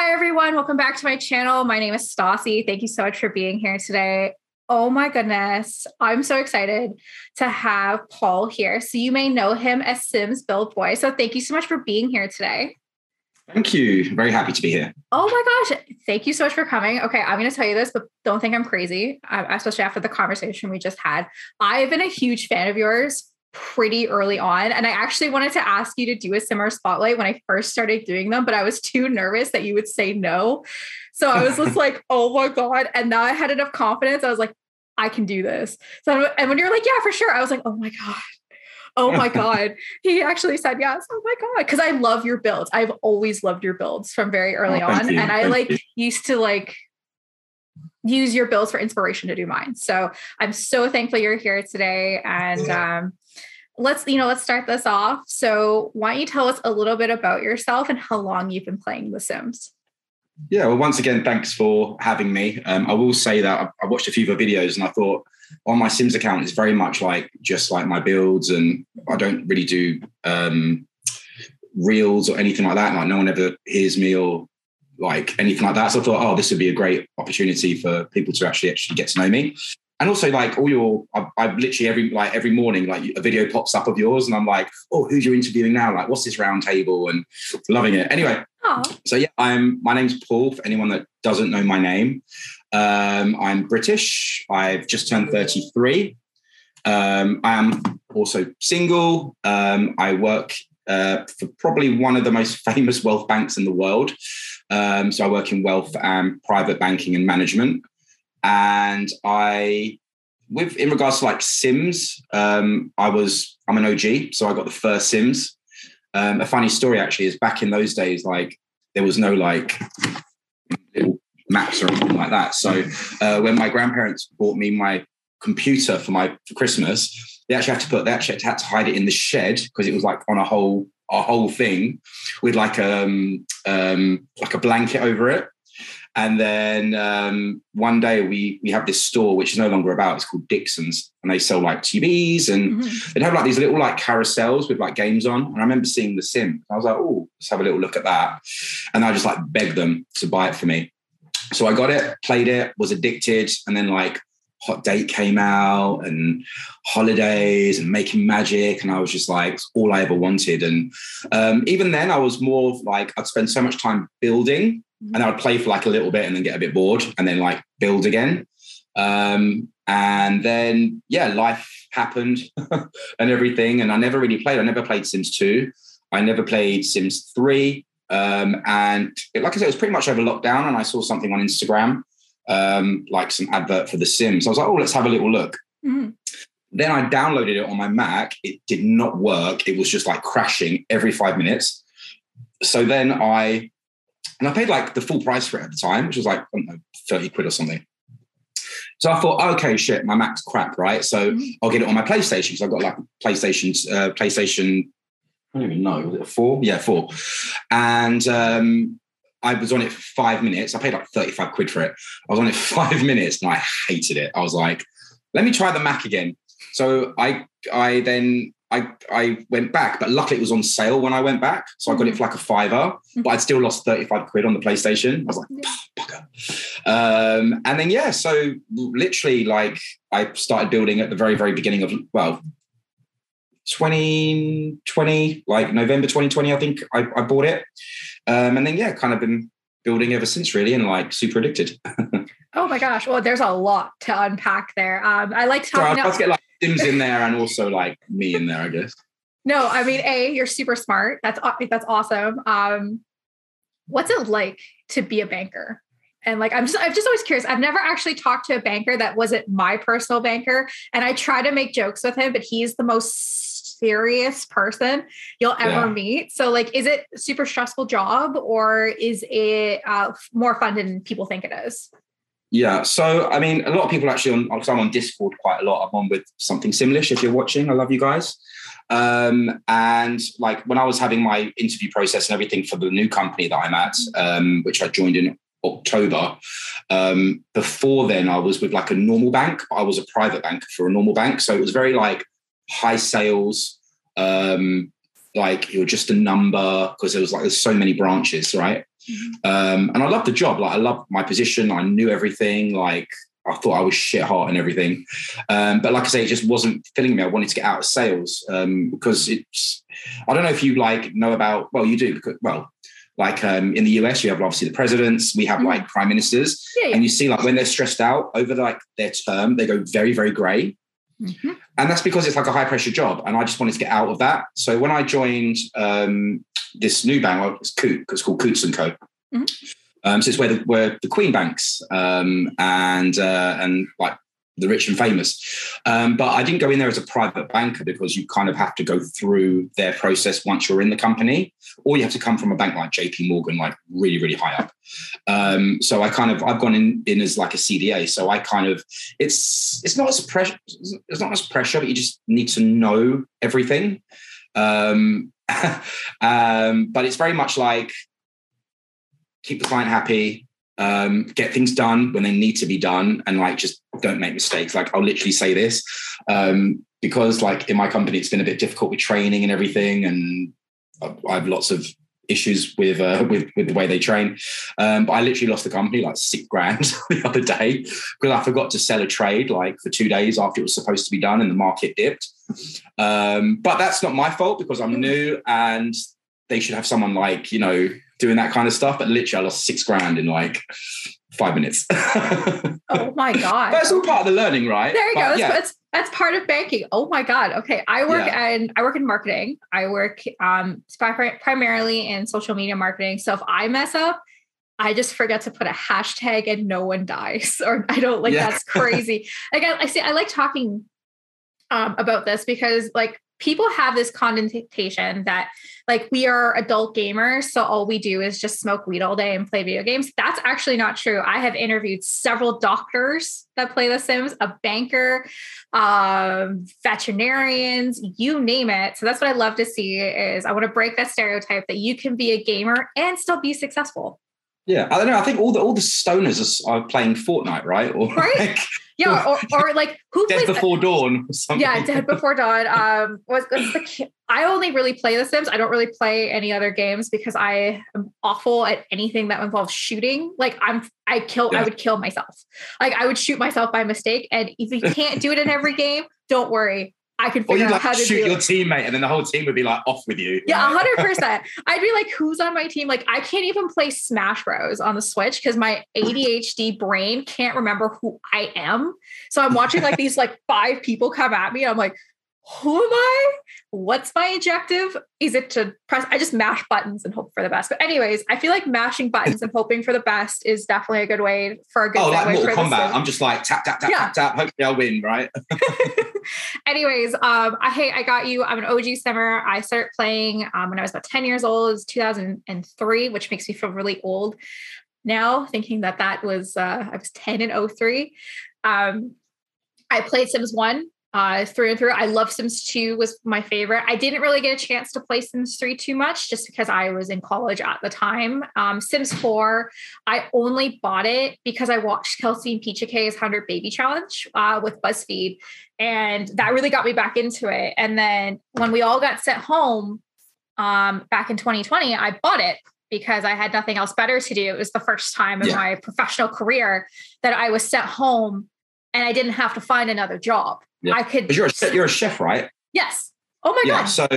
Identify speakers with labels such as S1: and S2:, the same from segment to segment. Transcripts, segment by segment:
S1: Hi, everyone. Welcome back to my channel. My name is Stassi. Thank you so much for being here today. Oh my goodness. I'm so excited to have Paul here. So, you may know him as Sims Build Boy. So, thank you so much for being here today.
S2: Thank you. Very happy to be here.
S1: Oh my gosh. Thank you so much for coming. Okay. I'm going to tell you this, but don't think I'm crazy, uh, especially after the conversation we just had. I've been a huge fan of yours pretty early on. And I actually wanted to ask you to do a Simmer spotlight when I first started doing them, but I was too nervous that you would say no. So I was just like, oh my God. And now I had enough confidence. I was like, I can do this. So, and when you're like, yeah, for sure, I was like, oh my God. Oh my God. he actually said yes. Oh my God. Cause I love your builds. I've always loved your builds from very early oh, on. You. And I thank like you. used to like use your builds for inspiration to do mine. So I'm so thankful you're here today. And um, let's you know let's start this off. So why don't you tell us a little bit about yourself and how long you've been playing the sims?
S2: Yeah well once again thanks for having me. Um, i will say that I, watched a few of your videos and i thought on my sims account is very much like just like my builds and i don't really do um, reels or anything like that. Like no one ever hears me or like anything like that. So i thought oh this would be a great opportunity for people to actually actually get to know me and also like all your I, I literally every like every morning like a video pops up of yours and i'm like oh who's you interviewing now? Like what's this round table? And loving it. Anyway Aww. so yeah i'm my name's paul for anyone that doesn't know my name. Um, i'm british. I've just turned 33 um, i am also single. Um, i work uh, for probably one of the most famous wealth banks in the world. Um, so i work in wealth and private banking and management and I with in regards to like Sims, um, I was I'm an OG, so I got the first Sims. Um, a funny story actually is back in those days, like there was no like little maps or anything like that. So uh, when my grandparents bought me my computer for my for Christmas, they actually had to put they actually had to hide it in the shed because it was like on a whole a whole thing with like um um like a blanket over it. And then um, one day we we have this store which is no longer about. It's called Dixons, and they sell like TVs, and mm-hmm. they'd have like these little like carousels with like games on. And I remember seeing The Sim. I was like, oh, let's have a little look at that. And I just like begged them to buy it for me. So I got it, played it, was addicted, and then like Hot Date came out and holidays and making magic. And I was just like, all I ever wanted. And um, even then, I was more like, I'd spend so much time building and I would play for like a little bit and then get a bit bored and then like build again. Um, and then yeah, life happened and everything. And I never really played. I never played Sims 2. I never played Sims 3. Um, and it, like I said, it was pretty much over lockdown. And I saw something on Instagram, um, like some advert for The Sims. I was like, oh, let's have a little look. Mm-hmm. Then I downloaded it on my Mac. It did not work. It was just like crashing every five minutes. So then I and I paid like the full price for it at the time, which was like, I don't know, 30 quid or something. So I thought, okay, shit, my Mac's crap, right? So mm-hmm. I'll get it on my PlayStation. So I've got like PlayStation, uh, PlayStation, I don't even know, was it four? Yeah, four. And um, I was on it for five minutes. I paid like 35 quid for it. I was on it for five minutes and I hated it. I was like, let me try the Mac again. So I I then I, I went back, but luckily it was on sale when I went back. So I got it for like a fiver, mm-hmm. but I'd still lost 35 quid on the PlayStation. I was like, bugger. Um, and then, yeah, so literally like I started building at the very, very beginning of, well, 2020, like November 2020, I think I, I bought it. Um, and then, yeah, kind of been building ever since really and like super addicted.
S1: oh my gosh. Well, there's a lot to unpack there. Um, I like talking.
S2: So get like Sims in there and also like me in there, I guess.
S1: No, I mean, a you're super smart. That's that's awesome. Um, what's it like to be a banker? And like, I'm just, I'm just always curious. I've never actually talked to a banker that wasn't my personal banker, and I try to make jokes with him, but he's the most serious person you'll ever yeah. meet. So, like, is it super stressful job, or is it uh, more fun than people think it is?
S2: Yeah. So, I mean, a lot of people actually on, I'm on Discord quite a lot. I'm on with something similar. If you're watching, I love you guys. Um, and like when I was having my interview process and everything for the new company that I'm at, um, which I joined in October, um, before then I was with like a normal bank. I was a private bank for a normal bank. So it was very like high sales, um, like you're just a number because there was like, there's so many branches, right? Mm-hmm. Um, and I loved the job. Like I loved my position. I knew everything. Like I thought I was shit hot and everything. Um, but like I say, it just wasn't filling me. I wanted to get out of sales um, because it's, I don't know if you like know about, well, you do, because, well, like um, in the US, you have obviously the presidents, we have like prime ministers, yeah, yeah. and you see like when they're stressed out over like their term, they go very, very gray. Mm-hmm. And that's because it's like a high pressure job. And I just wanted to get out of that. So when I joined um, this new bank, well, it's Coot, it's called Coutts and Co. Mm-hmm. Um, so it's where the, where the Queen banks um, and uh, and like the rich and famous. Um, but I didn't go in there as a private banker because you kind of have to go through their process once you're in the company, or you have to come from a bank like JP Morgan, like really, really high up. Um, so I kind of I've gone in, in as like a CDA. So I kind of it's it's not as pressure it's not as pressure, but you just need to know everything. Um, um, but it's very much like keep the client happy, um, get things done when they need to be done, and like just don't make mistakes. Like I'll literally say this um, because like in my company, it's been a bit difficult with training and everything, and I have lots of issues with uh, with with the way they train. Um, but I literally lost the company like six grand the other day because I forgot to sell a trade like for two days after it was supposed to be done, and the market dipped. Um, but that's not my fault because I'm new and they should have someone like you know doing that kind of stuff. But literally, I lost six grand in like five minutes.
S1: oh my god!
S2: That's all part of the learning, right?
S1: There you but, go. That's, yeah. that's, that's part of banking. Oh my god. Okay, I work yeah. and I work in marketing. I work um primarily in social media marketing. So if I mess up. I just forget to put a hashtag and no one dies, or I don't like yeah. that's crazy. like I, I see, I like talking um, about this because like people have this connotation that like we are adult gamers so all we do is just smoke weed all day and play video games. That's actually not true. I have interviewed several doctors that play the sims a banker um, veterinarians you name it. So that's what i love to see is i want to break that stereotype that you can be a gamer and still be successful
S2: yeah, I don't know. I think all the all the stoners are, playing Fortnite, right?
S1: Or right. Like, yeah, or, or like who
S2: Dead plays Before Dawn?
S1: Yeah, Dead Before Dawn. Um, was, was the, I only really play The Sims. I don't really play any other games because I am awful at anything that involves shooting. Like I'm, I kill. Yeah. I would kill myself. Like I would shoot myself by mistake. And if you can't do it in every game, don't worry. I could figure
S2: out
S1: like
S2: how
S1: to
S2: shoot your it. teammate, and then the whole team would be like off with you.
S1: Yeah, hundred percent. I'd be like, "Who's on my team?" Like, I can't even play Smash Bros on the Switch because my ADHD brain can't remember who I am. So I'm watching like these like five people come at me. and I'm like, who am I? What's my objective? Is it to press? I just mash buttons and hope for the best. But anyways, I feel like mashing buttons and hoping for the best is definitely a good way for a good.
S2: Oh, like Mortal Kombat. I'm just like tap tap tap yeah. tap tap. Hopefully, I'll win. Right.
S1: anyways, um, I hey, I got you. I'm an OG simmer. I started playing um, when I was about 10 years old. It was 2003, which makes me feel really old now, thinking that that was uh, I was 10 and 03. Um, I played Sims 1 uh, through and through. I love Sims 2 was my favorite. I didn't really get a chance to play Sims 3 too much just because I was in college at the time. Um, Sims 4, I only bought it because I watched Kelsey and Peachy K's 100 Baby Challenge uh, with BuzzFeed. And that really got me back into it. And then when we all got sent home um, back in 2020, I bought it because I had nothing else better to do. It was the first time in yeah. my professional career that I was sent home and I didn't have to find another job. Yeah. I could.
S2: You're a, you're a chef, right?
S1: Yes. Oh my yeah, god. So,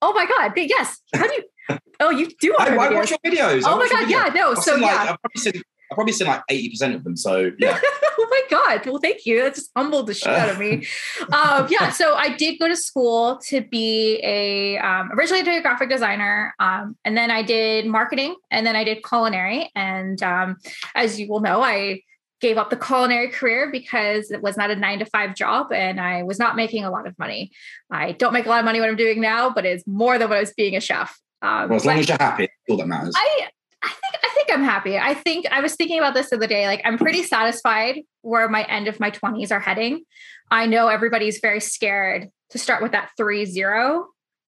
S1: oh my god. Yes. How do you? Oh, you do.
S2: I, I watch your videos.
S1: Oh my god. Videos. Yeah. No. I've so yeah. Like,
S2: I've probably seen. I've probably seen like eighty percent of them. So yeah.
S1: oh my god. Well, thank you. That just humbled the shit out of me. um, yeah. So I did go to school to be a um, originally to a graphic designer, um, and then I did marketing, and then I did culinary. And um, as you will know, I gave up the culinary career because it was not a nine to five job and I was not making a lot of money. I don't make a lot of money what I'm doing now, but it's more than what I was being a chef.
S2: Um, well, as long as you're happy, all that matters.
S1: I, I think I think I'm happy. I think I was thinking about this the other day. Like I'm pretty satisfied where my end of my 20s are heading. I know everybody's very scared to start with that three zero.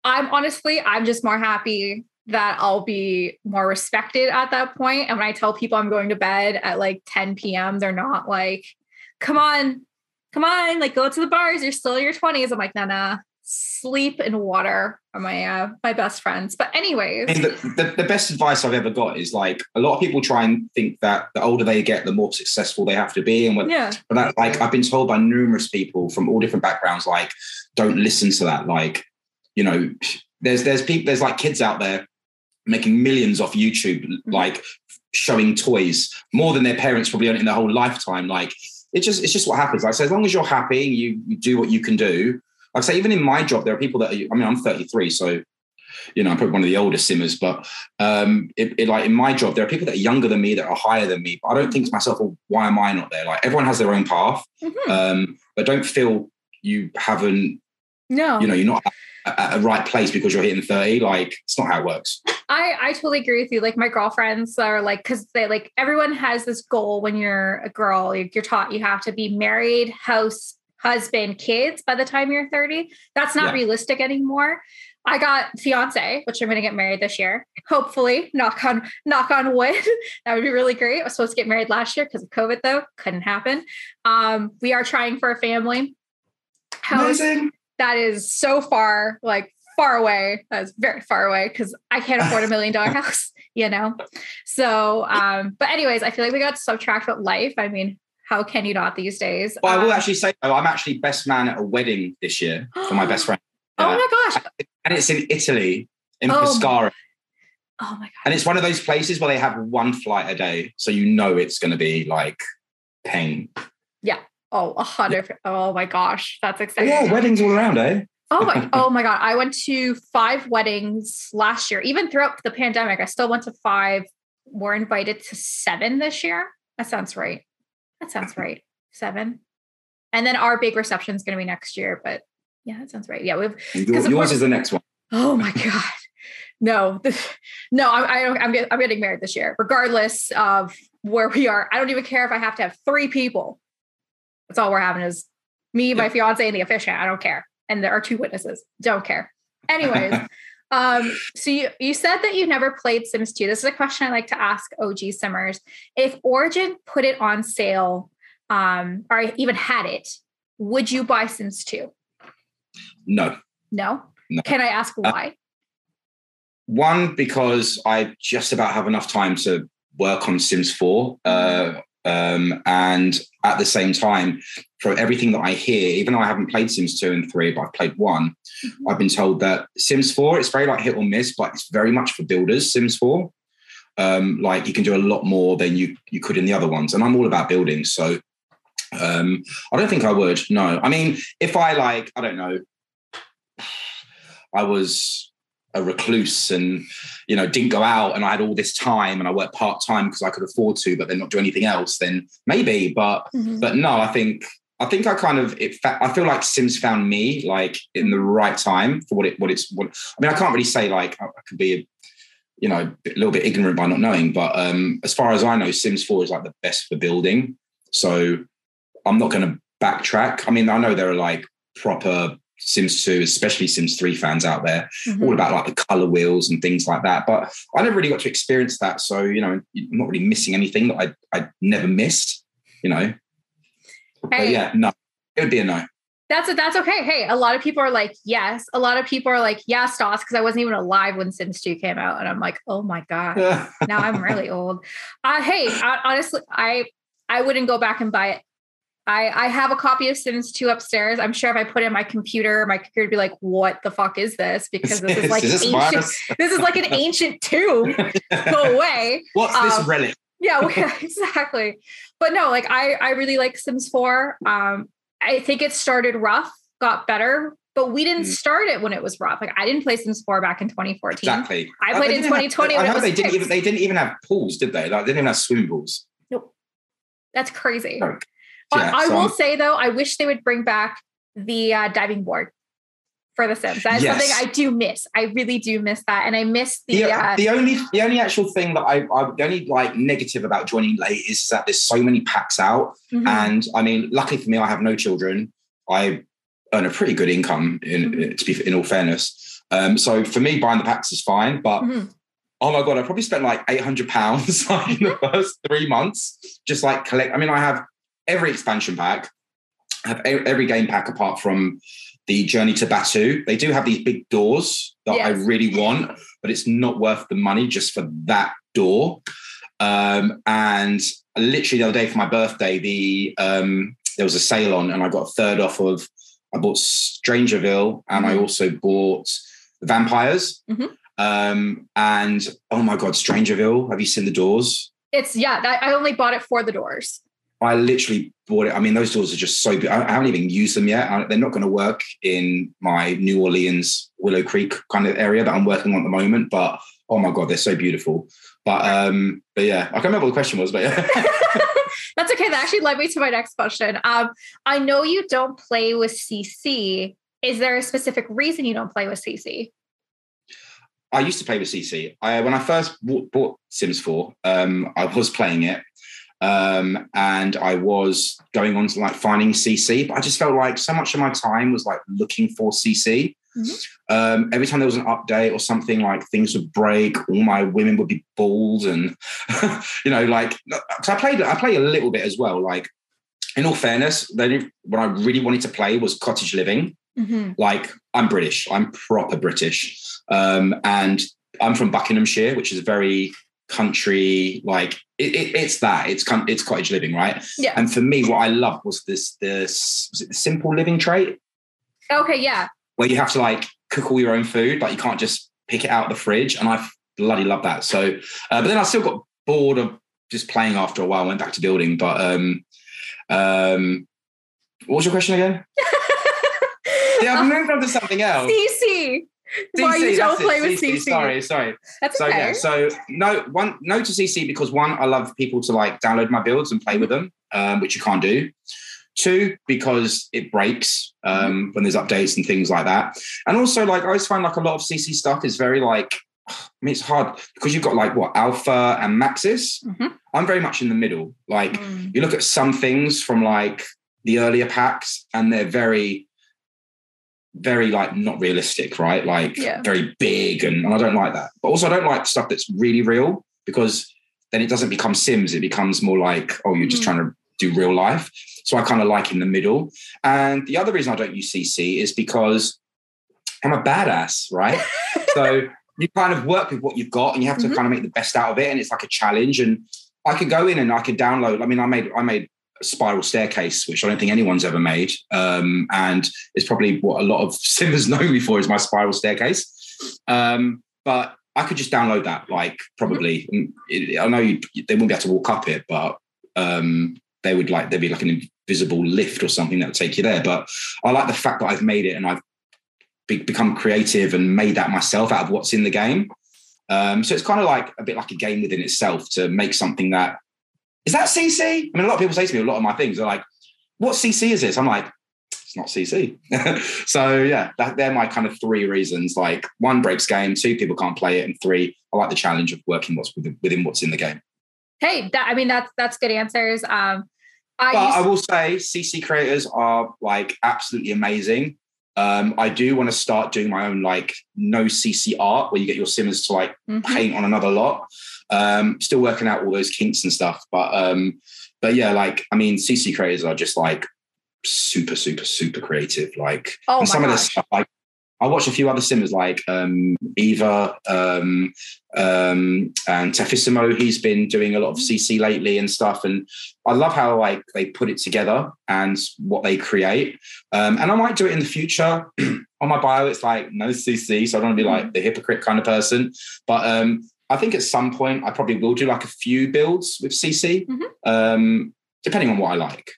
S1: I'm honestly, I'm just more happy that I'll be more respected at that point. And when I tell people I'm going to bed at like 10 p.m., they're not like, come on, come on, like go to the bars. You're still in your 20s. I'm like, nah, nah, sleep and water are my uh, my best friends. But anyways,
S2: the, the, the best advice I've ever got is like a lot of people try and think that the older they get, the more successful they have to be, and when,
S1: yeah,
S2: but that like I've been told by numerous people from all different backgrounds, like don't listen to that. Like you know, there's there's people there's like kids out there making millions off YouTube,
S1: Mm-hmm.
S2: like showing toys more than their parents probably earned in their whole lifetime. Like it's just it's just what happens. Like so as long as you're happy, you, you do what you can do. Like I say, even in my job, there are people that are, I mean, I'm 33, so you know, I'm probably one of the older simmers, but um, it, it, like in my job, there are people that are younger than me that are higher than me. But I don't think to myself, well, why am I not there? Like everyone has their own path,
S1: Mhm.
S2: um, but don't feel you haven't,
S1: no,
S2: you know, you're not at a right place because you're hitting 30. Like it's not how it works.
S1: I I totally agree with you. Like my girlfriends are like because they like everyone has this goal when you're a girl. You're, you're taught you have to be married, house, husband, kids by the time you're 30. That's not
S2: Yeah.
S1: realistic anymore. I got fiance, which I'm going to get married this year. Hopefully, knock on knock on wood. that would be really great. I was supposed to get married last year because of COVID, though couldn't happen. Um, we are trying for a family house
S2: Amazing.
S1: That is so far like far away that's very far away because i can't afford a million dollar house you know so um but anyways i feel like we got subtract with life i mean how can you not these days
S2: But I will
S1: Um,
S2: actually say, though, I'm actually best man at a wedding this year for my best friend.
S1: oh
S2: Uh,
S1: my gosh
S2: and it's in Italy, in
S1: Oh my-
S2: Pescara.
S1: oh my god
S2: And it's one of those places where they have one flight a day. So you know it's going to be like pain.
S1: Oh a hundred oh my gosh that's exciting
S2: Yeah, weddings all around, eh?
S1: oh my oh my god i went to five weddings last year. Even throughout the pandemic i still went to five. We're invited to seven this year. That sounds right. That sounds right. Seven. And then our big reception is going to be next year but yeah that sounds right. Yeah we've
S2: And
S1: 'Cause
S2: your-
S1: of
S2: yours
S1: course-
S2: is the next one.
S1: oh my god. No this- no I, I don't, I'm, I'm getting married this year regardless of where we are. I don't even care if i have to have three people that's all we're having is me my
S2: Yeah.
S1: fiance and the officiant. I don't care. And there are two witnesses. Don't care. Anyways um so you, you said that you never played sims 2 this is a question i like to ask og simmers. If origin put it on sale um or even had it would you buy sims 2
S2: No.
S1: no,
S2: No.
S1: can i ask why?
S2: One, because I just about have enough time to work on Sims 4. Uh, um, and at the same time, for everything that I hear, even though I haven't played Sims 2 and 3, but I've played one,
S1: Mhm.
S2: I've been told that Sims 4, it's very like hit or miss, but it's very much for builders, Sims 4. Um, like you can do a lot more than you you could in the other ones. And I'm all about building. So um, I don't think I would. No. I mean, if I like, I don't know, I was a recluse and you know didn't go out and I had all this time and I worked part time because I could afford to, but then not do anything else, then maybe. But
S1: Mhm.
S2: but no, I think I think I kind of it. I feel like Sims found me like in the right time for what it what it's what. I mean, I can't really say like I could be. A, you know, a little bit ignorant by not knowing, but um, as far as I know, Sims 4 is like the best for building. So I'm not going to backtrack. I mean, I know there are like proper Sims 2, especially Sims 3 fans out there,
S1: Mhm.
S2: all about like the color wheels and things like that. But I never really got to experience that. So, you know, I'm not really missing anything that I, I never missed, you know. But
S1: Hey.
S2: yeah, no, it would be a no.
S1: That's that's okay. Hey, a lot of people are like, yes. A lot of people are like, yes, Stoss, because I wasn't even alive when Sims 2 came out. And I'm like, oh my God. now I'm really old. Uh, hey, I, honestly, I I wouldn't go back and buy it. I I have a copy of Sims 2 upstairs. I'm sure if I put it in my computer, my computer would be like, what the fuck is this? Because this is like
S2: Is this
S1: ancient. This is like an ancient tube. Go away.
S2: What's this
S1: Um,
S2: relic?
S1: yeah, yeah, exactly. But no, like I I really like Sims 4. Um, I think it started rough, got better, but we didn't
S2: Mm.
S1: start it when it was rough. Like I didn't play Sims 4 back in 2014.
S2: Exactly.
S1: I played in
S2: didn't have-
S1: 2020
S2: I know
S1: was
S2: they didn't even they didn't even have pools, did they? Like they didn't even have swimming pools. Nope.
S1: That's crazy. I
S2: so
S1: will say though, I wish they would bring back the uh, diving board for the Sims. That's
S2: Yes.
S1: something I do miss. I really do miss that, and I miss the.
S2: the,
S1: uh,
S2: the only the only actual thing that I, I the only like negative about joining late is that there's so many packs out
S1: mhm.
S2: and I mean luckily for me I have no children I earn a pretty good income in
S1: Mhm.
S2: to be in all fairness um, so for me buying the packs is fine but
S1: Mhm.
S2: oh my god I probably spent like 800 pounds like, in the first three months just like collect I mean I have every expansion pack have every game pack apart from the journey to Batuu. They do have these big doors that I really want, but it's not worth the money just for that door. Um, and literally the other day for my birthday, the um, there was a sale on, and I got a third off of. I bought Strangerville, and I
S1: Mhm.
S2: also bought Vampires.
S1: Mhm.
S2: Um, and oh my god, Strangerville! Have you seen the doors?
S1: It's yeah, that, I only bought it for the doors.
S2: I literally bought it. I mean, those doors are just so good. I, I haven't even used them yet. I, they're not going to work in my New Orleans Willow Creek kind of area that I'm working on at the moment. But oh my god, they're so beautiful. But um, but yeah, I can't remember what the question was. But yeah,
S1: That's okay. That actually led me to my next question. Um, I know you don't play with CC. Is there a specific reason you don't play with CC?
S2: I used to play with CC. I, when I first bought, bought Sims 4, um, I was playing it. Um, and I was going on to like finding CC, but I just felt like so much of my time was like looking for CC.
S1: Mhm.
S2: Um, every time there was an update or something, like things would break, all my women would be bald, and you know, like cause I played, I play a little bit as well. Like, in all fairness, then what I really wanted to play was cottage living like I'm British, I'm proper British, um, and I'm from Buckinghamshire, which is very country. Like it, it, it's that it's it's cottage living, right?
S1: Yeah.
S2: And for me, what I loved was this this was it the simple living trait
S1: Okay. Yeah.
S2: where you have to like cook all your own food, like you can't just pick it out of the fridge, and I bloody love that. So, uh, but then I still got bored of just playing after a while. Went back to building, but um, um, what was your question again? Yeah, I've moved on to something else.
S1: CC. Why you don't
S2: that's it,
S1: play with
S2: CC,
S1: CC?
S2: Sorry, sorry.
S1: That's
S2: So
S1: okay.
S2: yeah, so no one no to CC because one, I love people to like download my builds and play with them, um, which you can't do. Two, because it breaks um, when there's updates and things like that. And also, like I always find like a lot of CC stuff is very like I mean it's hard because you've got like what alpha and maxis.
S1: Mhm.
S2: I'm very much in the middle. Like
S1: Mm.
S2: you look at some things from like the earlier packs and they're very very like not realistic right? Like
S1: Yeah.
S2: very big and, and i don't like that. But also i don't like stuff that's really real because then it doesn't become sims. It becomes more like oh you're just
S1: Mhm.
S2: trying to do real life. So i kind of like in the middle. And the other reason i don't use cc is because i'm a badass right? So you kind of work with what you've got and you have to
S1: Mhm.
S2: kind of make the best out of it and it's like a challenge. And i could go in and i could download i mean i made i made spiral staircase which i don't think anyone's ever made. Um, and it's probably what a lot of simmers know me for is my spiral staircase. Um, but i could just download that like probably. It, i know you, they wouldn't be able to walk up it but um, they would like there'd be like an invisible lift or something that would take you there. But i like the fact that i've made it and i've be, become creative and made that myself out of what's in the game. Um, so it's kind of like a bit like a game within itself to make something that is that CC. I mean, a lot of people say to me, a lot of my things are like, "What CC is this?" I'm like, "It's not CC." so yeah, that, they're my kind of three reasons. Like one breaks game, two people can't play it, and three, I like the challenge of working what's within, within what's in the game.
S1: Hey, that, I mean that's that's good answers. Um, I
S2: But
S1: used,
S2: I will say, CC creators are like absolutely amazing. Um, I do want to start doing my own like no CC art where you get your simmers to like
S1: Mhm.
S2: paint on another lot. Um, still working out all those kinks and stuff, but um, but yeah, like I mean, CC creators are just like super, super, super creative. Like
S1: Oh
S2: some of this stuff, like I watched a few other simmers like um, Eva um, um, and Tefissimo. He's been doing a lot of CC lately and stuff, and I love how like they put it together and what they create. Um, and I might do it in the future. On my bio, it's like no CC, so I don't want to be like the hypocrite kind of person. But um, I think at some point I probably will do like a few builds with CC,
S1: Mhm.
S2: um, depending on what I like.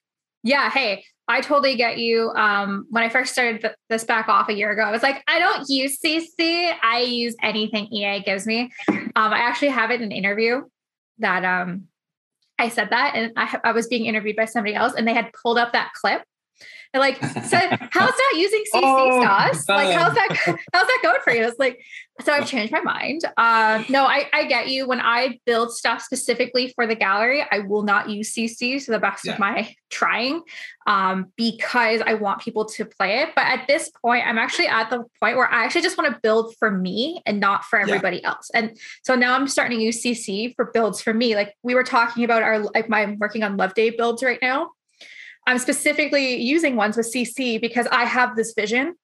S1: yeah, hey, I totally get you. Um, when I first started th- this back off a year ago, I was like, I don't use CC. I use anything EA gives me. Um, I actually have it in an interview that um, I said that, and I, I was being interviewed by somebody else, and they had pulled up that clip. And like said, how's that using CC
S2: Oh,
S1: sauce? Like, how's that? How's that going for you? It's like, so I've changed my mind. Um, no, I, I get you. When I build stuff specifically for the gallery, I will not use CC to the best
S2: Yeah.
S1: of my trying um, because I want people to play it. But at this point, I'm actually at the point where I actually just want to build for me and not for
S2: Yeah.
S1: everybody else. And so now I'm starting to use CC for builds for me. Like we were talking about our, like my I'm working on Love Day builds right now. I'm specifically using ones with CC because I have this vision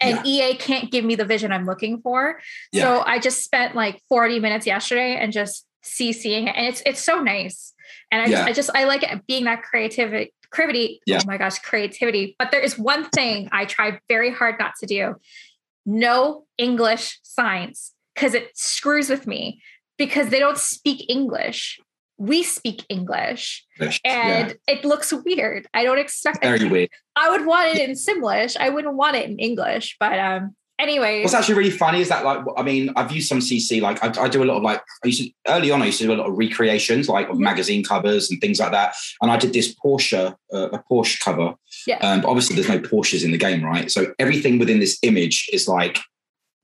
S1: and EA can't give me the vision I'm looking for.
S2: Yeah.
S1: So I just spent like 40 minutes yesterday and just CCing it. And it's it's so nice. And I
S2: Yeah.
S1: just I just I like it being that creativity creativity.
S2: Oh yeah.
S1: Oh my gosh, creativity. But there is one thing I try very hard not to do. No English signs because it screws with me because they don't speak English. We speak English
S2: yeah.
S1: and it looks weird. I don't expect
S2: Very weird.
S1: I would want it in Simlish. I wouldn't want it in English. But um anyway.
S2: What's actually really funny is that, like, I mean, I've used some CC. Like, I, I do a lot of like, I used to early on. I used to do a lot of recreations, like of magazine covers and things like that. And I did this Porsche, uh, a Porsche cover.
S1: Yeah.
S2: Um, but obviously, there's no Porsches in the game, right? So everything within this image is like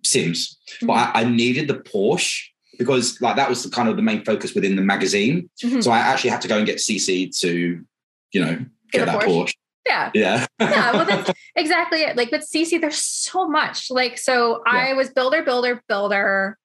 S2: Sims. But
S1: Mm-hmm.
S2: I, I needed the Porsche because, like, that was the kind of the main focus within the magazine.
S1: Mhm.
S2: So I actually had to go and get CC to, you know,
S1: Get
S2: get, that
S1: Porsche.
S2: Porsche.
S1: yeah.
S2: Yeah.
S1: Yeah. Well that's exactly it. Like with CC, there's so much. Like, so I was builder, builder, builder.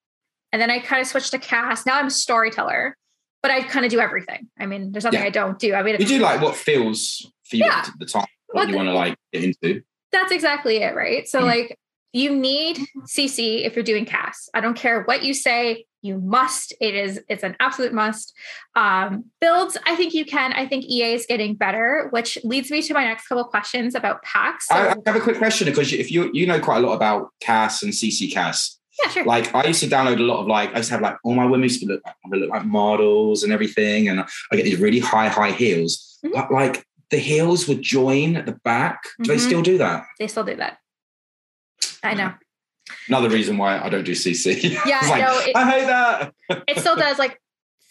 S1: And then I kind of switched to cast. Now I'm a storyteller, but I kind of do everything. I mean, there's nothing
S2: Yeah.
S1: I don't do. I mean,
S2: you do like what feels for you
S1: Yeah.
S2: at the time,
S1: Well,
S2: what you want to like get into.
S1: that's exactly it, right? So
S2: Mm.
S1: like you need CC if you're doing cast. I don't care what you say, you must. It is it's an absolute must. Um, builds, I think you can. I think EA is getting better, which leads me to my next couple questions about packs. So,
S2: I, have a quick question because if you you know quite a lot about CAS and CC CAS,
S1: yeah, sure.
S2: like I used to download a lot of like I used to have like all my women used to look, they look like models and everything, and I get these really high high heels.
S1: Mhm.
S2: But like the heels would join at the back. Do they
S1: Mhm.
S2: still do that?
S1: they still do that. I know.
S2: Another reason why I don't do CC.
S1: Yeah,
S2: It's like,
S1: no, it-
S2: I hate that.
S1: It still does. Like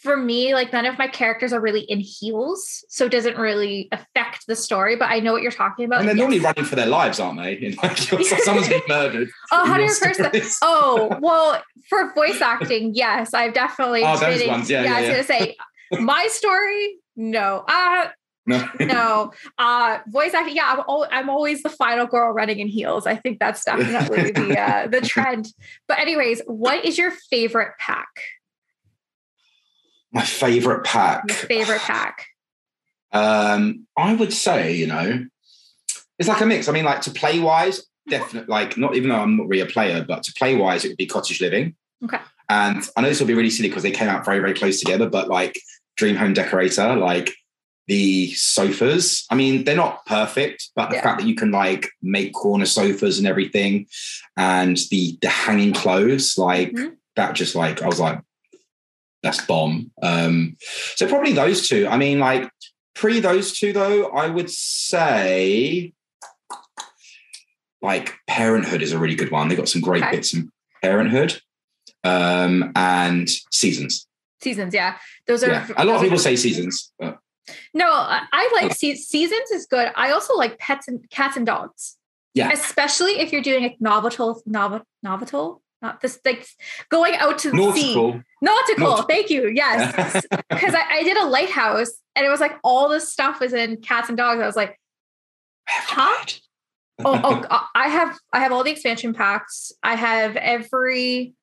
S1: for me, like none of my characters are really in heels, so it doesn't really affect the story. But I know what you're talking about.
S2: And they're
S1: Yes.
S2: normally running for their lives, aren't they? In like, someone's been murdered.
S1: Oh,
S2: your
S1: 100%. Oh, well, for voice acting, yes, I've definitely
S2: Oh, those
S1: in-
S2: ones. Yeah, yeah,
S1: I was
S2: yeah.
S1: gonna say my story, no. Uh
S2: No.
S1: no. Uh voice acting, yeah, I'm, al- I'm always the final girl running in heels. I think that's definitely the uh the trend. But anyways, what is your favorite pack?
S2: My favorite pack.
S1: Your favorite pack?
S2: Um, I would say, you know, it's like a mix. I mean, like to play wise, definitely like not even though I'm not really a player, but to play wise, it would be cottage living.
S1: Okay.
S2: And I know this will be really silly because they came out very, very close together, but like Dream Home Decorator, like the sofas. I mean, they're not perfect, but the
S1: Yeah.
S2: fact that you can like make corner sofas and everything, and the the hanging clothes, like
S1: Mhm.
S2: that, just like I was like, that's bomb. Um, so probably those two. I mean, like pre those two though, I would say like Parenthood is a really good one. They got some great
S1: Okay.
S2: bits in Parenthood um, and Seasons.
S1: Seasons, yeah. Those are
S2: Yeah, a lot of people say Seasons. But
S1: No, I, like se- seasons is good. I also like pets and cats and dogs.
S2: Yeah.
S1: especially if you're doing like novel, novel, novel, not this like going out to the sea.
S2: nautical.
S1: Nautical.
S2: Nautical.
S1: Thank you. Yes, because I, I did a lighthouse and it was like all this stuff was in cats and dogs. I was like, Huh? oh, oh, uh, I have I have all the expansion packs. I have every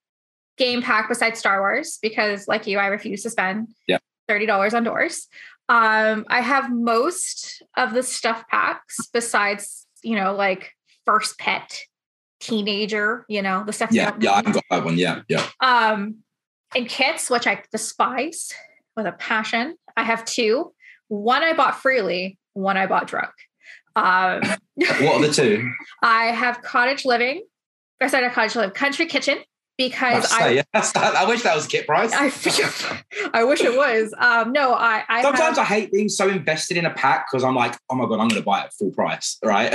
S1: game pack besides Star Wars because, like you, I refuse to spend
S2: Yeah.
S1: thirty dollars on doors. Um, I have most of the stuff packs besides you know like first pet, teenager. You know the stuff.
S2: yeah, yeah, I got that one. Yeah, yeah.
S1: Um, and kits, which I despise with a passion. I have two. One I bought freely. One I bought drunk. Um,
S2: What are the two?
S1: I have cottage living. I said a cottage living, country kitchen because
S2: That's-
S1: I,
S2: yeah, I wish that was kit price.
S1: I, I wish it was. Um, no, I, I
S2: Sometimes
S1: have,
S2: I hate being so invested in a pack because I'm like, oh my god, I'm going to buy it full price, right?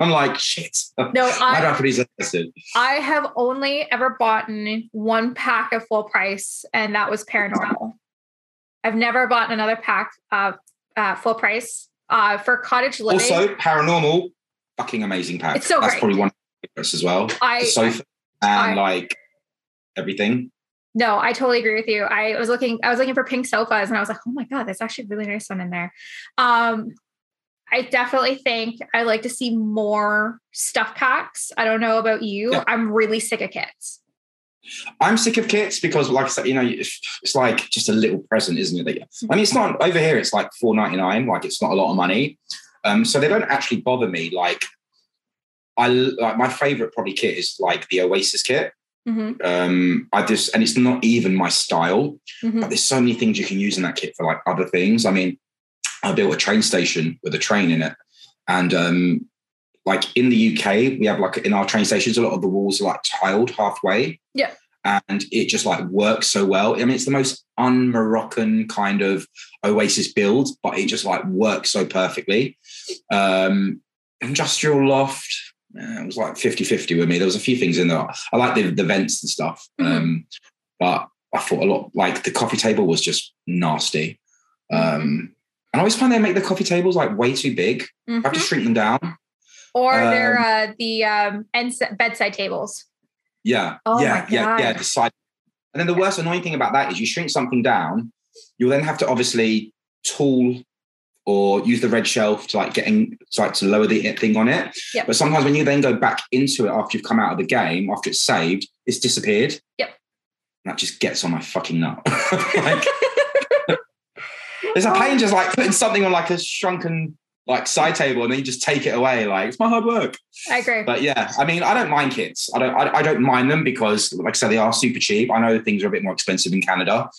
S2: I'm like, shit.
S1: no,
S2: I
S1: I,
S2: have to be so invested?
S1: I have only ever bought one pack at full price, and that was paranormal. I've never bought another pack uh, uh, full price uh, for cottage living.
S2: Also, paranormal, fucking amazing pack.
S1: It's so
S2: That's
S1: great.
S2: probably one of my favorites as well.
S1: I,
S2: the sofa and
S1: I-
S2: like everything.
S1: No, I totally agree with you. I was looking, I was looking for pink sofas and I was like, oh my God, that's actually a really nice one in there. Um, I definitely think I like to see more stuff packs. I don't know about you.
S2: Yeah.
S1: I'm really sick of kits.
S2: I'm sick of kits because, like I said, you know, it's, like just a little present, isn't it? I mean, it's not over here. It's like four ninety nine. Like it's not a lot of money. Um, so they don't actually bother me. Like I like my favorite probably kit is like the Oasis kit.
S1: Hmm
S2: Um, I just and it's not even my style,
S1: hmm
S2: but there's so many things you can use in that kit for like other things. I mean, I built a train station with a train in it, and um, like in the UK, we have like in our train stations, a lot of the walls are like tiled halfway.
S1: Yeah.
S2: And it just like works so well. I mean, it's the most un-Moroccan kind of Oasis build, but it just like works so perfectly. Um, industrial loft, it was like 50-50 with me. There was a few things in there. I like the, the vents and stuff.
S1: Mhm.
S2: Um, but I thought a lot like the coffee table was just nasty. Um, and I always find they make the coffee tables like way too big. I have to
S1: Mhm.
S2: shrink them down.
S1: Or they're
S2: Um,
S1: uh, the um, ends- bedside tables.
S2: Yeah.
S1: Oh
S2: yeah, yeah, yeah. The side. And then the worst annoying thing about that is you shrink something down, you'll then have to obviously tool or use the red shelf to like getting to like to lower the thing on it.
S1: Yep.
S2: But sometimes when you then go back into it after you've come out of the game, after it's saved, it's disappeared.
S1: Yep.
S2: And that just gets on my fucking nut. like there's a pain just like putting something on like a shrunken like side table and then you just take it away. Like it's my hard work.
S1: I agree.
S2: But yeah, I mean, I don't mind kits. I don't. I, I don't mind them because, like I said, they are super cheap. I know things are a bit more expensive in Canada.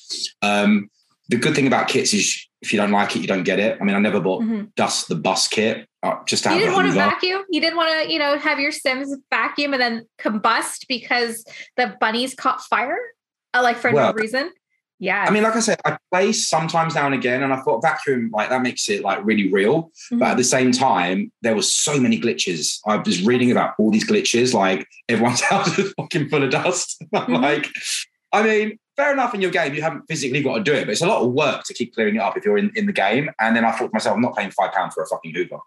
S2: Um, the good thing about kits is if you don't like it, you don't get it. I mean, I never bought
S1: Mhm.
S2: Dust the Bus kit uh, just to
S1: You didn't want to vacuum. You didn't want to, you know, have your Sims vacuum and then combust because the bunnies caught fire, uh, like for
S2: Well,
S1: no reason. Yeah.
S2: I mean, like I said, I play sometimes now and again, and I thought vacuum like that makes it like really real. But
S1: Mm-hmm.
S2: at the same time, there was so many glitches. I was reading about all these glitches, like everyone's house is fucking full of dust. I'm
S1: Mhm.
S2: like, I mean, fair enough in your game, you haven't physically got to do it, but it's a lot of work to keep clearing it up if you're in, in the game. And then I thought to myself, I'm not paying five pounds for a fucking Hoover.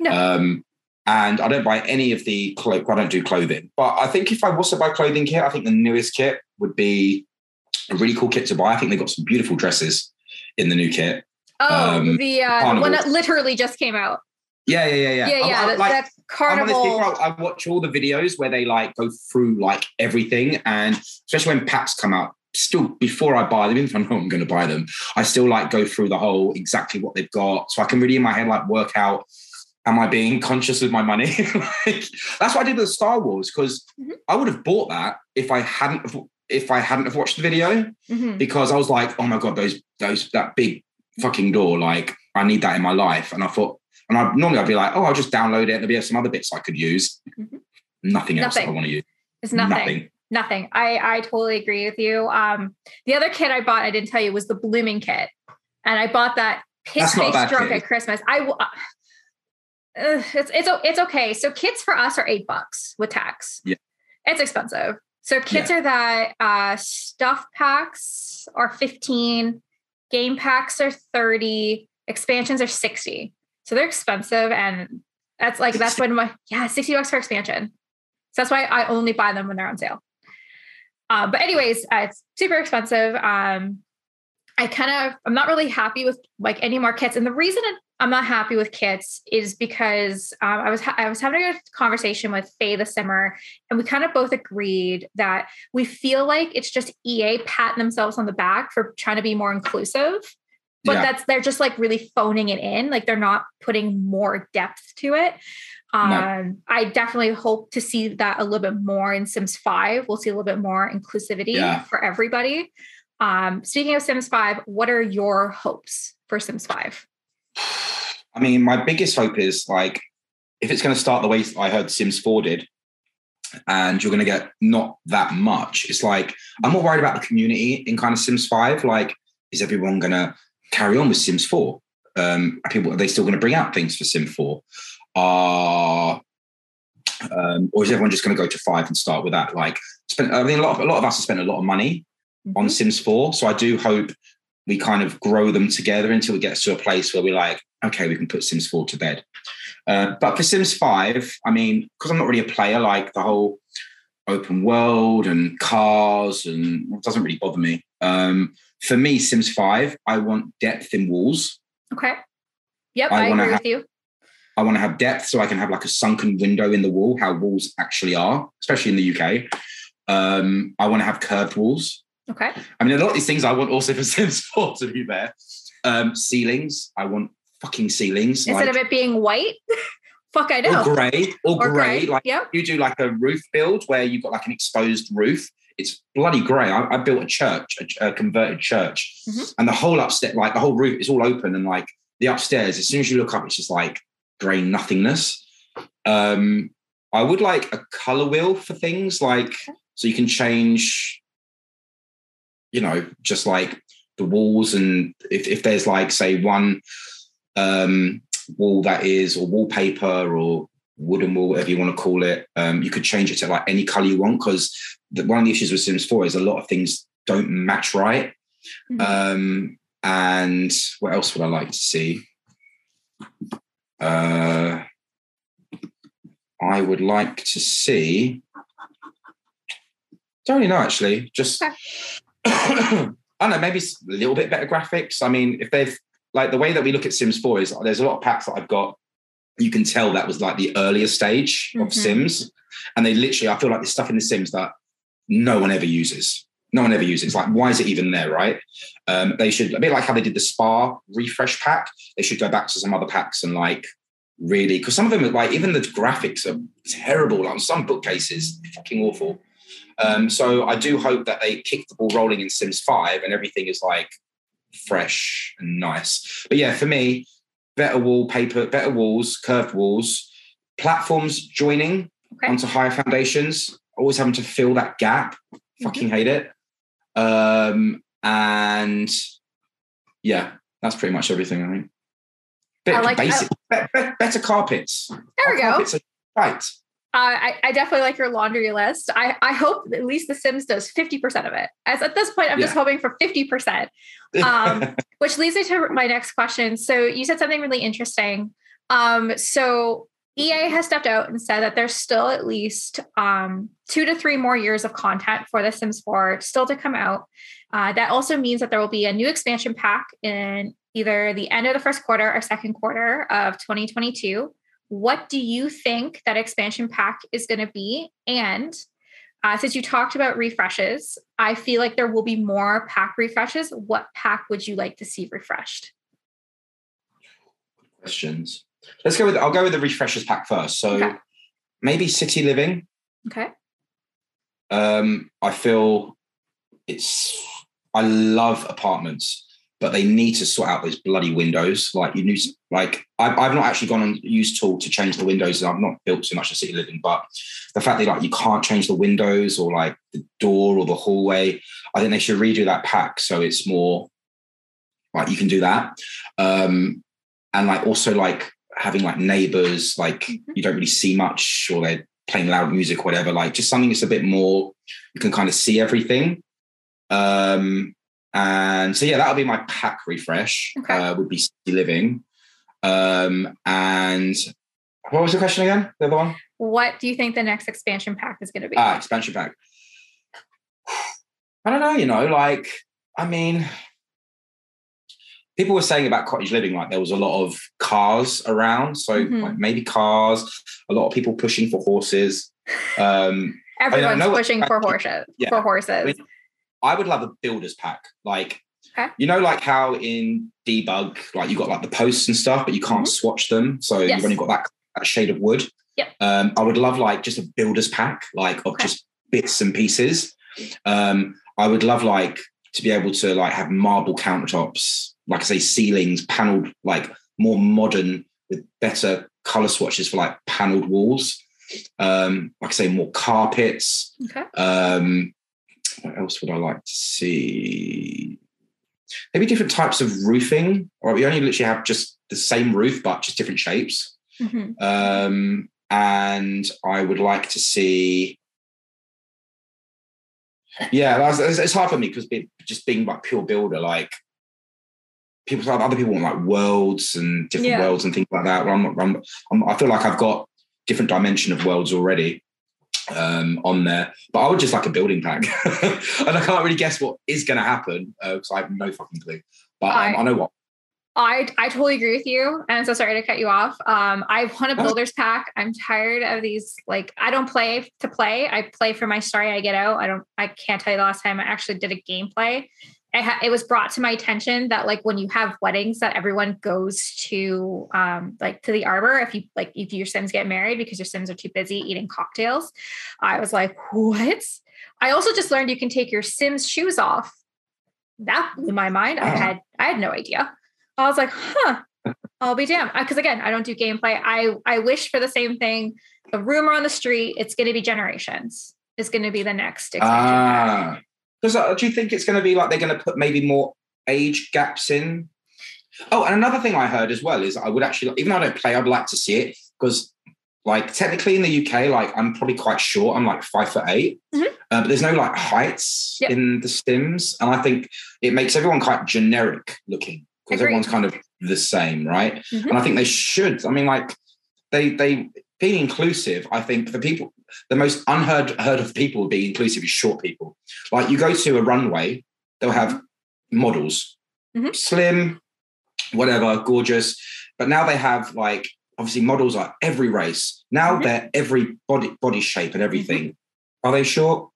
S1: No.
S2: Um, and I don't buy any of the cloak. I don't do clothing, but I think if I was to buy clothing kit, I think the newest kit would be a really cool kit to buy. I think they've got some beautiful dresses in the new kit.
S1: oh,
S2: um,
S1: the, uh, one that literally just came out.
S2: Yeah, yeah, yeah, yeah.
S1: Yeah,
S2: I-
S1: yeah.
S2: I-
S1: that,
S2: like,
S1: that
S2: I'm one of
S1: carnival.
S2: people. I, I watch all the videos where they like go through like everything, and especially when packs come out. Still, before I buy them, even if I know I'm going to buy them, I still like go through the whole exactly what they've got, so I can really in my head like work out. Am I being conscious of my money? like, that's what I did with Star Wars because
S1: Mhm.
S2: I would have bought that if I hadn't if I hadn't have watched the video
S1: Mhm.
S2: because I was like, oh my god, those those that big fucking door, like I need that in my life. And I thought, and I normally I'd be like, oh, I'll just download it. and There'll be some other bits I could use.
S1: Mhm.
S2: Nothing else I want to use.
S1: It's nothing. Nothing. I I totally agree with you. Um, the other kit I bought, I didn't tell you, was the blooming kit, and I bought that piss
S2: That's not a
S1: face drunk
S2: kit.
S1: at Christmas. I uh, it's it's it's okay. So kits for us are eight bucks with tax.
S2: Yeah.
S1: it's expensive. So kits are that uh, stuff packs are fifteen, game packs are thirty, expansions are sixty. So they're expensive, and that's like that's when my yeah sixty bucks for expansion. So that's why I only buy them when they're on sale. Uh, but anyways, uh, it's super expensive. Um, I kind of I'm not really happy with like any more kits, and the reason I'm not happy with kits is because um, I was ha- I was having a conversation with Faye the Simmer, and we kind of both agreed that we feel like it's just EA patting themselves on the back for trying to be more inclusive, but
S2: Yeah.
S1: that's they're just like really phoning it in, like they're not putting more depth to it. Um, I definitely hope to see that a little bit more in Sims 5. We'll see a little bit more inclusivity
S2: Yeah.
S1: for everybody. Um, speaking of Sims 5, what are your hopes for Sims 5?
S2: I mean, my biggest hope is like if it's going to start the way I heard Sims 4 did, and you're going to get not that much. It's like I'm more worried about the community in kind of Sims 5. Like, is everyone going to carry on with Sims 4? Um, are people are they still going to bring out things for Sim 4? Uh, um, or is everyone just going to go to five and start with that? Like, spend, I mean, a lot of a lot of us have spent a lot of money on
S1: Mhm.
S2: Sims 4. So I do hope we kind of grow them together until it gets to a place where we're like, okay, we can put Sims 4 to bed. Uh, but for Sims 5, I mean, because I'm not really a player, like the whole open world and cars and it doesn't really bother me. Um, for me, Sims 5, I want depth in walls.
S1: Okay. Yep,
S2: I
S1: I, agree
S2: have-
S1: with you.
S2: I want to have depth so I can have like a sunken window in the wall, how walls actually are, especially in the UK. Um, I want to have curved walls.
S1: Okay.
S2: I mean, a lot of these things I want also for Sims 4 to be there. Um, ceilings, I want fucking ceilings.
S1: Instead
S2: like,
S1: of it being white. Fuck, I don't know.
S2: Or grey, or,
S1: Or
S2: grey.
S1: grey,
S2: Like
S1: yep.
S2: you do like a roof build where you've got like an exposed roof. It's bloody grey. I, I built a church, a, a converted church,
S1: Mhm.
S2: and the whole upstairs, like the whole roof, is all open, and like the upstairs, as soon as you look up, it's just like grey nothingness. Um, I would like a color wheel for things, like so you can change, you know, just like the walls, and if if there's like say one um wall that is or wallpaper or wooden wall whatever you want to call it um you could change it to like any color you want because one of the issues with sims 4 is a lot of things don't match right
S1: Mhm.
S2: um and what else would i like to see uh i would like to see don't really know actually just i don't know maybe a little bit better graphics i mean if they've like the way that we look at Sims 4 is there's a lot of packs that I've got. You can tell that was like the earlier stage of
S1: Mhm.
S2: Sims. And they literally, I feel like there's stuff in the Sims that no one ever uses. No one ever uses. It's Like, why is it even there, right? Um, they should, a bit like how they did the Spa refresh pack, they should go back to some other packs and like really, because some of them are like, even the graphics are terrible. Like on some bookcases, fucking awful. Um, so I do hope that they kick the ball rolling in Sims 5 and everything is like fresh and nice. But yeah, for me, better wallpaper, better walls, curved walls, platforms joining
S1: Okay.
S2: onto higher foundations, always having to fill that gap. Fucking hate it. Um, and yeah, that's pretty much everything, I think. Bit
S1: I like-
S2: basic, be- be- better carpets.
S1: There we
S2: Our
S1: go.
S2: Right.
S1: Uh, I, I definitely like your laundry list. I, I hope at least The Sims does 50% of it. As at this point, I'm just hoping for 50%, Um, which leads me to my next question. So you said something really interesting. Um, so EA has stepped out and said that there's still at least um, two to three more years of content for The Sims 4 still to come out. Uh, that also means that there will be a new expansion pack in either the end of the first quarter or second quarter of 2022. What do you think that expansion pack is going to be? And uh, since you talked about refreshes, I feel like there will be more pack refreshes. What pack would you like to see refreshed?
S2: questions. Let's go with. I'll go with the refreshers pack first. So
S1: Okay.
S2: maybe city living.
S1: Okay.
S2: Um, I feel it's. I love apartments, but they need to sort out those bloody windows. Like you need, like I've, I've not actually gone and used tool to change the windows. and I've not built too much of city living, but the fact that like you can't change the windows or like the door or the hallway, I think they should redo that pack so it's more like you can do that. Um, and like also like having like neighbors, like
S1: Mhm.
S2: you don't really see much or they're playing loud music, or whatever. Like just something that's a bit more, you can kind of see everything. Um, and so yeah, that'll be my pack refresh.
S1: Okay.
S2: Uh, would be city living. Um, and what was the question again? The other one?
S1: What do you think the next expansion pack is going to be?
S2: Ah, expansion pack. I don't know, you know, like, I mean, people were saying about cottage living, like there was a lot of cars around. So
S1: Mhm.
S2: like maybe cars, a lot of people pushing for horses. Um,
S1: Everyone's
S2: know
S1: pushing for horses.
S2: Yeah.
S1: For horses.
S2: mean, I would love a builder's pack. Like,
S1: Okay.
S2: you know, like how in debug, like you got like the posts and stuff, but you can't swatch them. So
S1: Mm-hmm. Yes.
S2: you've only got that, that shade of wood.
S1: Yep.
S2: Um, I would love like just a builder's pack, like of
S1: Okay.
S2: just bits and pieces. Um, I would love like to be able to like have marble countertops, like I say, ceilings, paneled, like more modern with better color swatches for like paneled walls. Um, like I say, more carpets.
S1: okay.
S2: Um, what else would I like to see? Maybe different types of roofing, or we only literally have just the same roof, but just different shapes.
S1: Mhm.
S2: Um, and I would like to see. Yeah, it's hard for me because just being like pure builder, like people, other people want like worlds and different
S1: Yeah.
S2: worlds and things like that. Well, I'm, I'm, I'm, I feel like I've got different dimension of worlds already um, on there. But I would just like a building pack, and I can't really guess what is going to happen because I have no fucking clue. But um,
S1: I-
S2: I know what.
S1: I I totally agree with you. And I'm so sorry to cut you off. Um, I want a builder's pack. I'm tired of these. Like, I don't play to play. I play for my story I get out. I don't. I can't tell you the last time I actually did a gameplay. It, ha- it was brought to my attention that like when you have weddings that everyone goes to um like to the arbor if you like if your sims get married because your sims are too busy eating cocktails i was like what? I also just learned you can take your sims shoes off. That blew my mind. I had i had no idea. I was like huh i'll be damned. Because again i don't do gameplay. I i wish for the same thing. A rumor on the street it's going to be generations. Is going to be the next expansion.
S2: Ah, because uh, do you think it's going to be like they're going to put maybe more age gaps in? Oh, and another thing I heard as well is I would actually, even though I don't play, I'd like to see it because, like, technically in the UK, like I'm probably quite short. I'm like five foot 8
S1: Mhm.
S2: uh, but there's no like heights
S1: Yep.
S2: in the Sims, and I think it makes everyone quite generic looking because everyone's kind of the same, right?
S1: Mhm.
S2: And I think they should. I mean, like they they being inclusive. I think the people, the most unheard heard of people being inclusive is short people. Like you go to a runway, they'll have models,
S1: Mhm.
S2: slim, whatever, gorgeous. But now they have like obviously models are every race. Now
S1: Mhm.
S2: they're every body body shape and everything. Are they short?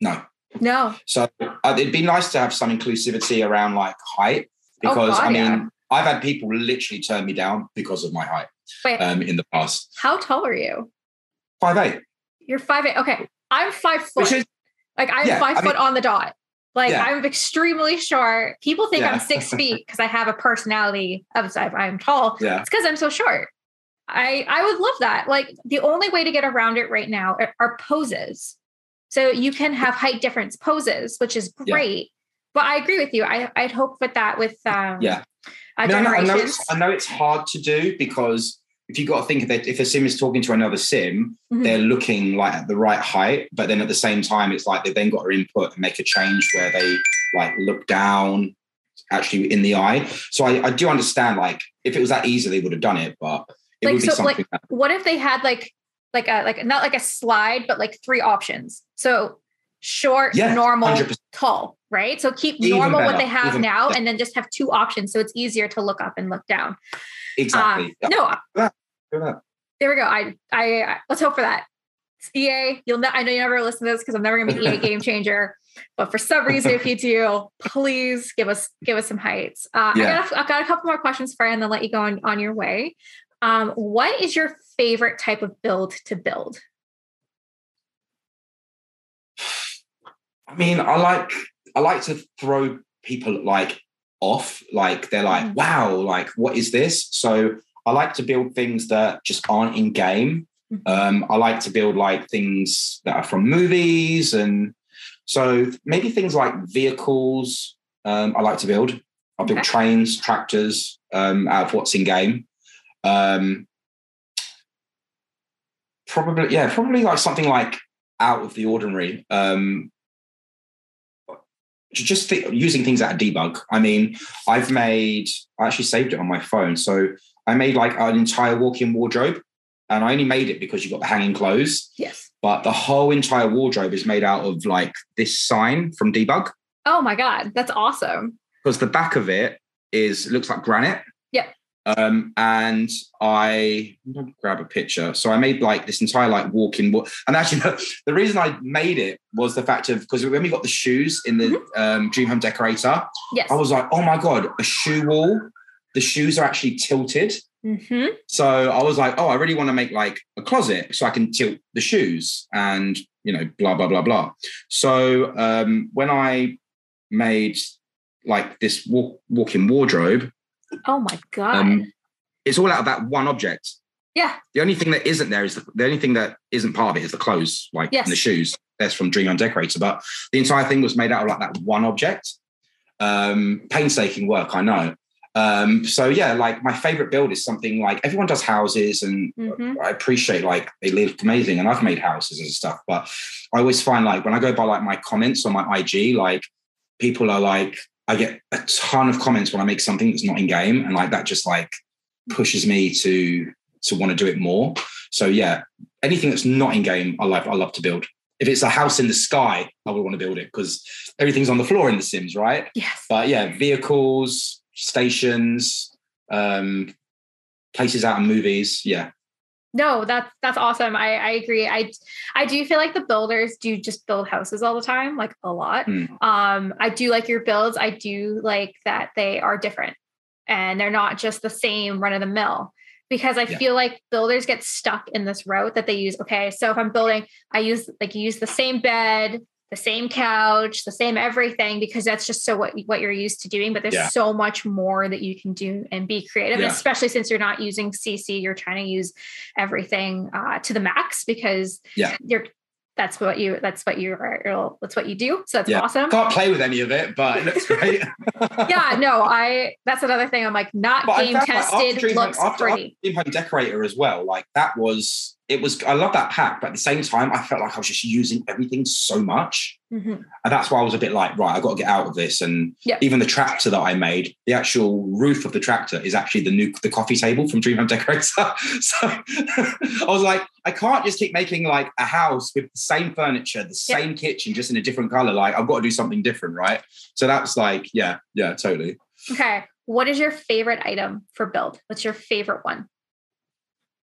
S2: No.
S1: no
S2: So uh, it'd be nice to have some inclusivity around like height
S1: Oh,
S2: because
S1: God,
S2: I mean
S1: yeah.
S2: I've had people literally turn me down because of my height
S1: wait
S2: um, in the past.
S1: how tall are you
S2: Five eight,
S1: You're five eight. Okay. I'm five foot.
S2: which is
S1: like I'm
S2: yeah,
S1: five
S2: I
S1: foot on the dot. Like
S2: Yeah.
S1: I'm extremely short. People think
S2: Yeah.
S1: I'm six feet because I have a personality of I'm tall.
S2: yeah,
S1: It's because I'm so short. I I would love that. Like the only way to get around it right now are, are poses. So you can have height difference poses, which is great. But I agree with you. I I'd hope with that with um
S2: yeah.
S1: uh,
S2: I, mean, I, know, I know it's I know it's hard to do because if you got to think it, if a sim is talking to another sim,
S1: Mhm.
S2: they're looking like at the right height, but then at the same time, it's like they've then got to input and make a change where they like look down actually in the eye. So I, I do understand like if it was that easy, they would have done it, but it
S1: Like,
S2: would be
S1: so, like,
S2: something that
S1: what if they had like like a like not like a slide but like three options so short
S2: Yeah,
S1: normal
S2: 100%.
S1: tall right so keep
S2: Even
S1: normal what they have
S2: even
S1: now
S2: better.
S1: and then just have two options so it's easier to look up and look down
S2: exactly.
S1: um, no There we go. I, I I let's hope for that. Ea you'll know i know you never listen to this because i'm never gonna be ea game changer but for some reason if you do please give us give us some heights. Uh,
S2: Yeah.
S1: I, got a, I got a couple more questions for you and then let you go on, on your way. Um, what is your favorite type of build to build?
S2: I mean, I like I like to throw people like off, like they're like,
S1: Mhm.
S2: wow, like what is this? So I like to build things that just aren't in game.
S1: Mhm.
S2: Um, I like to build like things that are from movies, and so maybe things like vehicles. Um, I like to build. I build
S1: Okay.
S2: trains, tractors um, out of what's in game. Um, probably, yeah, probably like something like out of the ordinary. Um, just th- using things out of debug. I mean, I've made, I actually saved it on my phone. So I made like an entire walk-in wardrobe, and I only made it because you got the hanging clothes.
S1: yes
S2: But the whole entire wardrobe is made out of like this sign from debug
S1: Oh my God, that's awesome.
S2: because the back of it is looks like granite.
S1: Yeah.
S2: Um, and I grab a picture. So I made like this entire like walk-in wall. And actually, the, the reason I made it was the fact of because when we got the shoes in the
S1: Mm-hmm.
S2: um, Dream Home Decorator,
S1: Yes.
S2: I was like, oh my god, a shoe wall. The shoes are actually tilted.
S1: hmm
S2: So I was like, oh, I really want to make like a closet so I can tilt the shoes and you know, blah blah blah blah. So um, when I made like this walk walk-in wardrobe,
S1: Oh my God.
S2: um, it's all out of that one object.
S1: yeah.
S2: The only thing that isn't there is the, the only thing that isn't part of it is the clothes, like
S1: Yes.
S2: and the shoes. That's from Dream Home Decorator, but the entire thing was made out of like that one object. Um, painstaking work, I know. Um, so yeah, like my favorite build is something like everyone does houses, and
S1: Mhm.
S2: I appreciate like they look amazing, and I've made houses and stuff. But I always find like when I go by like my comments on my IG, like people are like, I get a ton of comments when I make something that's not in game, and like that just like pushes me to to want to do it more. So yeah, anything that's not in game, I love. I love to build. If it's a house in the sky, I would want to build it because everything's on the floor in The Sims, right?
S1: Yes.
S2: But yeah, vehicles, stations, um, places out in movies. Yeah,
S1: No, that's that's awesome. I I agree. I I do feel like the builders do just build houses all the time, like a lot.
S2: Mm.
S1: Um, I do like your builds. I do like that they are different and they're not just the same run of the mill because I
S2: Yeah.
S1: feel like builders get stuck in this route that they use. Okay, so if I'm building, I use like use the same bed, the same couch, the same everything because that's just so what what you're used to doing. But there's
S2: Yeah.
S1: so much more that you can do and be creative,
S2: Yeah.
S1: especially since you're not using CC. You're trying to use everything uh, to the max because
S2: Yeah.
S1: you're that's what you that's what you are that's what you do. So that's
S2: Yeah.
S1: awesome.
S2: Can't play with any of it, but it looks great.
S1: yeah, no, I that's another thing. I'm like not
S2: But
S1: game
S2: found, like, after
S1: tested, looks
S2: after,
S1: pretty.
S2: after Dream Home Decorator as well. Like that was it was I love that pack, but at the same time, I felt like I was just using everything so much.
S1: Mhm.
S2: And that's why I was a bit like, right, I've got to get out of this. And
S1: Yeah.
S2: even the tractor that I made, the actual roof of the tractor is actually the new the coffee table from Dream Home Decorator. so I was like, I can't just keep making like a house with the same furniture, the
S1: Yeah.
S2: same kitchen, just in a different color. Like I've got to do something different, right? So that's like, yeah, yeah, totally.
S1: Okay. What is your favorite item for build? What's your favorite one?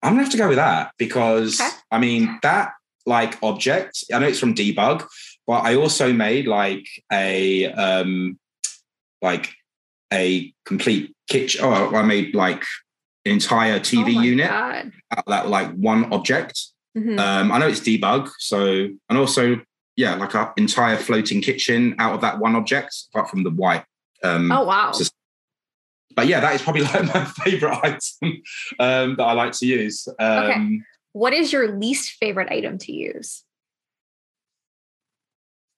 S2: I'm gonna have to go with that because
S1: Okay.
S2: I mean that like object. I know it's from Debug, but I also made like a um like a complete kitchen. Oh, I made like an entire TV
S1: Oh
S2: unit
S1: God.
S2: out of that like one object.
S1: Mhm.
S2: Um, I know it's Debug, so and also yeah, like an entire floating kitchen out of that one object, apart from the white. Um,
S1: oh wow.
S2: But yeah, that is probably like my favorite item um, that I like to use. Um,
S1: What is your least favorite item to use?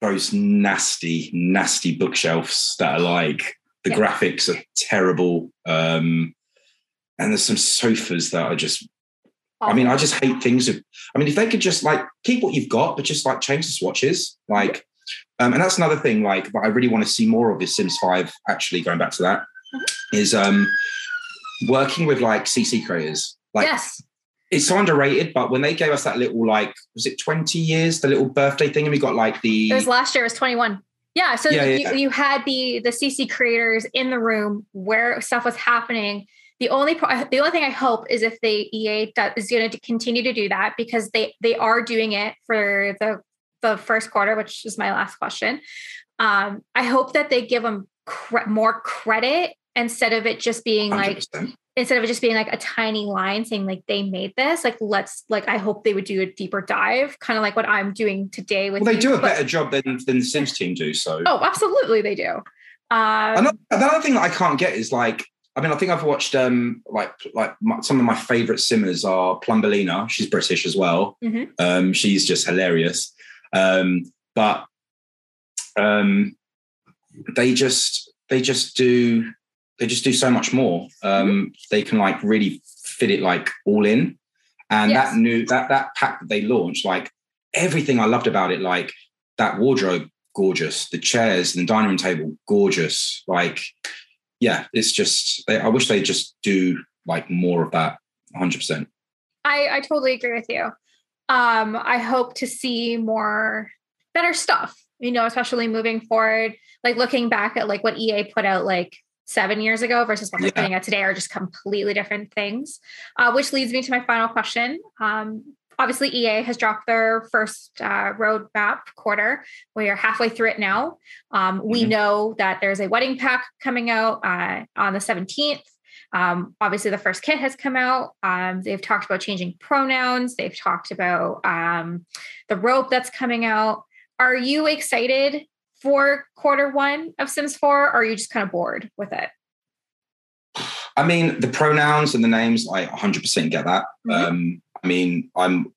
S2: Those nasty, nasty bookshelves that are like the
S1: Yeah.
S2: graphics are terrible. Um, and there's some sofas that are just, I mean, I just hate things. Of, I mean, if they could just like keep what you've got, but just like change the swatches, like, um, and that's another thing, like, that I really want to see more of is Sims 5, actually, going back to that, is um, working with like CC creators. Like,
S1: yes.
S2: it's so underrated, but when they gave us that little like, was it 20 years, the little birthday thing, and we got like the
S1: It was last year. It was 21. Yeah. So
S2: Yeah,
S1: you,
S2: yeah.
S1: you had the the CC creators in the room where stuff was happening. The only pro- the only thing I hope is if the EA does, is going to continue to do that because they they are doing it for the the first quarter, which is my last question. Um, I hope that they give them cre- more credit instead of it just being like
S2: 100%.
S1: instead of it just being like a tiny line saying like they made this like let's like i hope they would do a deeper dive kind of like what i'm doing today with
S2: Well, they
S1: you,
S2: do a
S1: but-
S2: better job than than the Sims team do. So
S1: oh absolutely they do um,
S2: another, another thing that I can't get is like, I mean, I think I've watched um like like my, some of my favorite simmers are Plumbelina. She's British as well.
S1: Mhm.
S2: Um, she's just hilarious. Um, but um, they just they just do they just do so much more. Um,
S1: Mm-hmm.
S2: They can like really fit it like all in, and
S1: Yes.
S2: that new that that pack that they launched, like everything I loved about it, like that wardrobe, gorgeous. The chairs and the dining room table, gorgeous. Like, yeah, it's just. They, I wish they just do like more of that. 100. percent
S1: I, I totally agree with you um, i hope to see more better stuff you know especially moving forward like looking back at like what ea put out like seven years ago versus what
S2: Yeah.
S1: putting out today are just completely different things uh, which leads me to my final question um, obviously ea has dropped their first uh, roadmap quarter we are halfway through it now um, we
S2: Mhm.
S1: know that there's a wedding pack coming out uh, on the 17th um, obviously, the first kit has come out. Um, they've talked about changing pronouns. They've talked about um, the rope that's coming out. Are you excited for quarter one of Sims 4? Or are you just kind of bored with it?
S2: I mean, the pronouns and the names, I 100% get that.
S1: Mhm.
S2: Um, I mean, I'm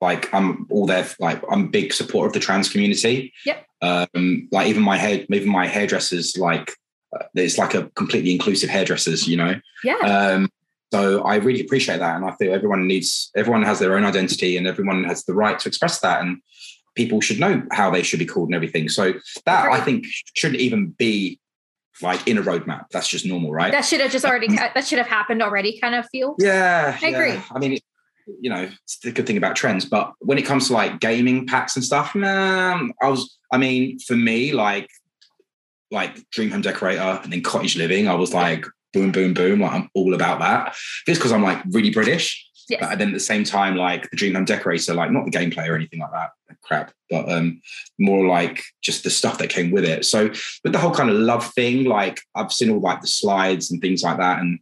S2: like, I'm all there. Like, I'm a big supporter of the trans community.
S1: Yep.
S2: Um, like even my hair, even my hairdressers, like uh, it's like a completely inclusive hairdressers, you know.
S1: Yeah.
S2: Um, so I really appreciate that, and I feel everyone needs, everyone has their own identity, and everyone has the right to express that, and people should know how they should be called and everything. So that I think shouldn't even be like in a roadmap. That's just normal, right?
S1: that should have just already, um, that should have happened already, kind of feel.
S2: Yeah,
S1: I agree.
S2: yeah. I mean, you know, it's the good thing about trends. But when it comes to like gaming packs and stuff, man, I was. I mean, for me, like, like Dream Home Decorator and then Cottage Living, I was like, boom, boom, boom. Like, I'm all about that. Just because I'm like really British.
S1: Yes.
S2: But then at the same time, like the Dream Home Decorator, like not the gameplay or anything like that, crap, but um, more like just the stuff that came with it. So with the whole kind of love thing, like I've seen all like the slides and things like that, and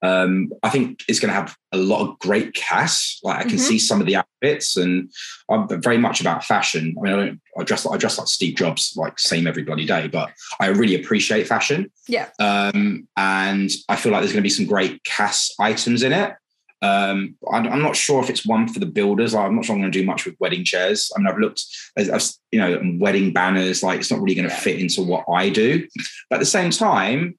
S2: um, I think it's going to have a lot of great cast. Like I can
S1: Mhm.
S2: see some of the outfits, and I'm very much about fashion. I mean, I don't I dress I dress like Steve Jobs, like same every bloody day, but I really appreciate fashion.
S1: Yeah.
S2: Um, and I feel like there's going to be some great CAS items in it. Um, I'm, I'm not sure if it's one for the builders. I'm not sure I'm going to do much with wedding chairs. I mean, I've looked, as I've, you know, wedding banners. Like, it's not really going to fit into what I do. But at the same time,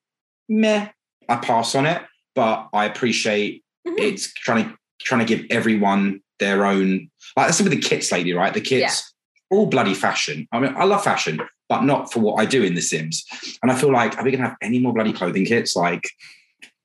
S2: meh, I pass on it. But I appreciate
S1: Mhm.
S2: it's trying to trying to give everyone their own. Like that's some of the kits lately, right? The kits,
S1: Yeah.
S2: all bloody fashion. I mean, I love fashion, but not for what I do in The Sims. And I feel like, are we going to have any more bloody clothing kits? Like,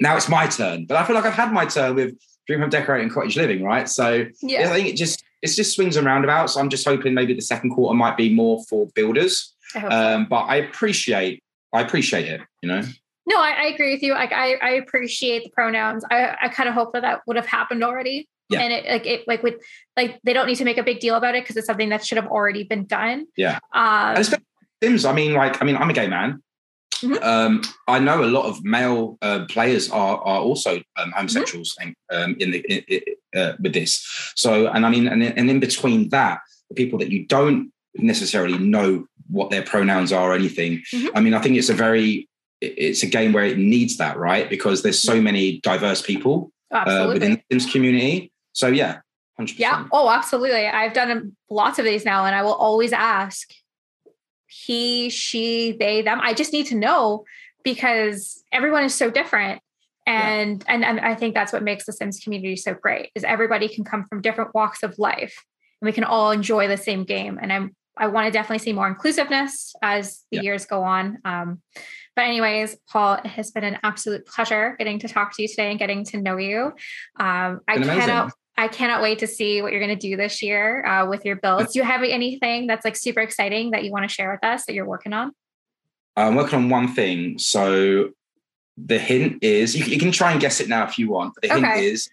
S2: now it's my turn. But I feel like I've had my turn with Dream Home Decorating Cottage Living, right? So
S1: Yeah.
S2: I think it just it's just swings and roundabouts. I'm just hoping maybe the second quarter might be more for builders.
S1: I.
S2: Um, but I appreciate I appreciate it. You know,
S1: No, I, I agree with you. Like I, I appreciate the pronouns. I, I kind of hope that that would have happened already.
S2: Yeah.
S1: And it like it like with like they don't need to make a big deal about it because it's something that should have already been done.
S2: Yeah.
S1: Um,
S2: and especially Sims. I mean, like I mean, I'm a gay man.
S1: Mhm.
S2: Um, I know a lot of male uh, players are are also um, homosexuals and um, in the in, in- uh, with this. So, and I mean, and, and in between that, the people that you don't necessarily know what their pronouns are or anything.
S1: Mhm.
S2: I mean, I think it's a very it's a game where it needs that, right? Because there's so many diverse people uh, within the Sims community. So yeah, hundred
S1: Yeah. Oh, absolutely. I've done lots of these now, and I will always ask he, she, they, them. I just need to know because everyone is so different. And, and and I think that's what makes the Sims community so great is everybody can come from different walks of life and we can all enjoy the same game. And I'm I want to definitely see more inclusiveness as the
S2: Yeah.
S1: years go on. Um, but anyways, Paul, it has been an absolute pleasure getting to talk to you today and getting to know you. Um, I cannot I cannot wait to see what you're going to do this year uh, with your builds. Do you have anything that's like super exciting that you want to share with us that you're working on?
S2: I'm working on one thing. So the hint is you, you can try and guess it now if you want. But the hint
S1: Okay.
S2: is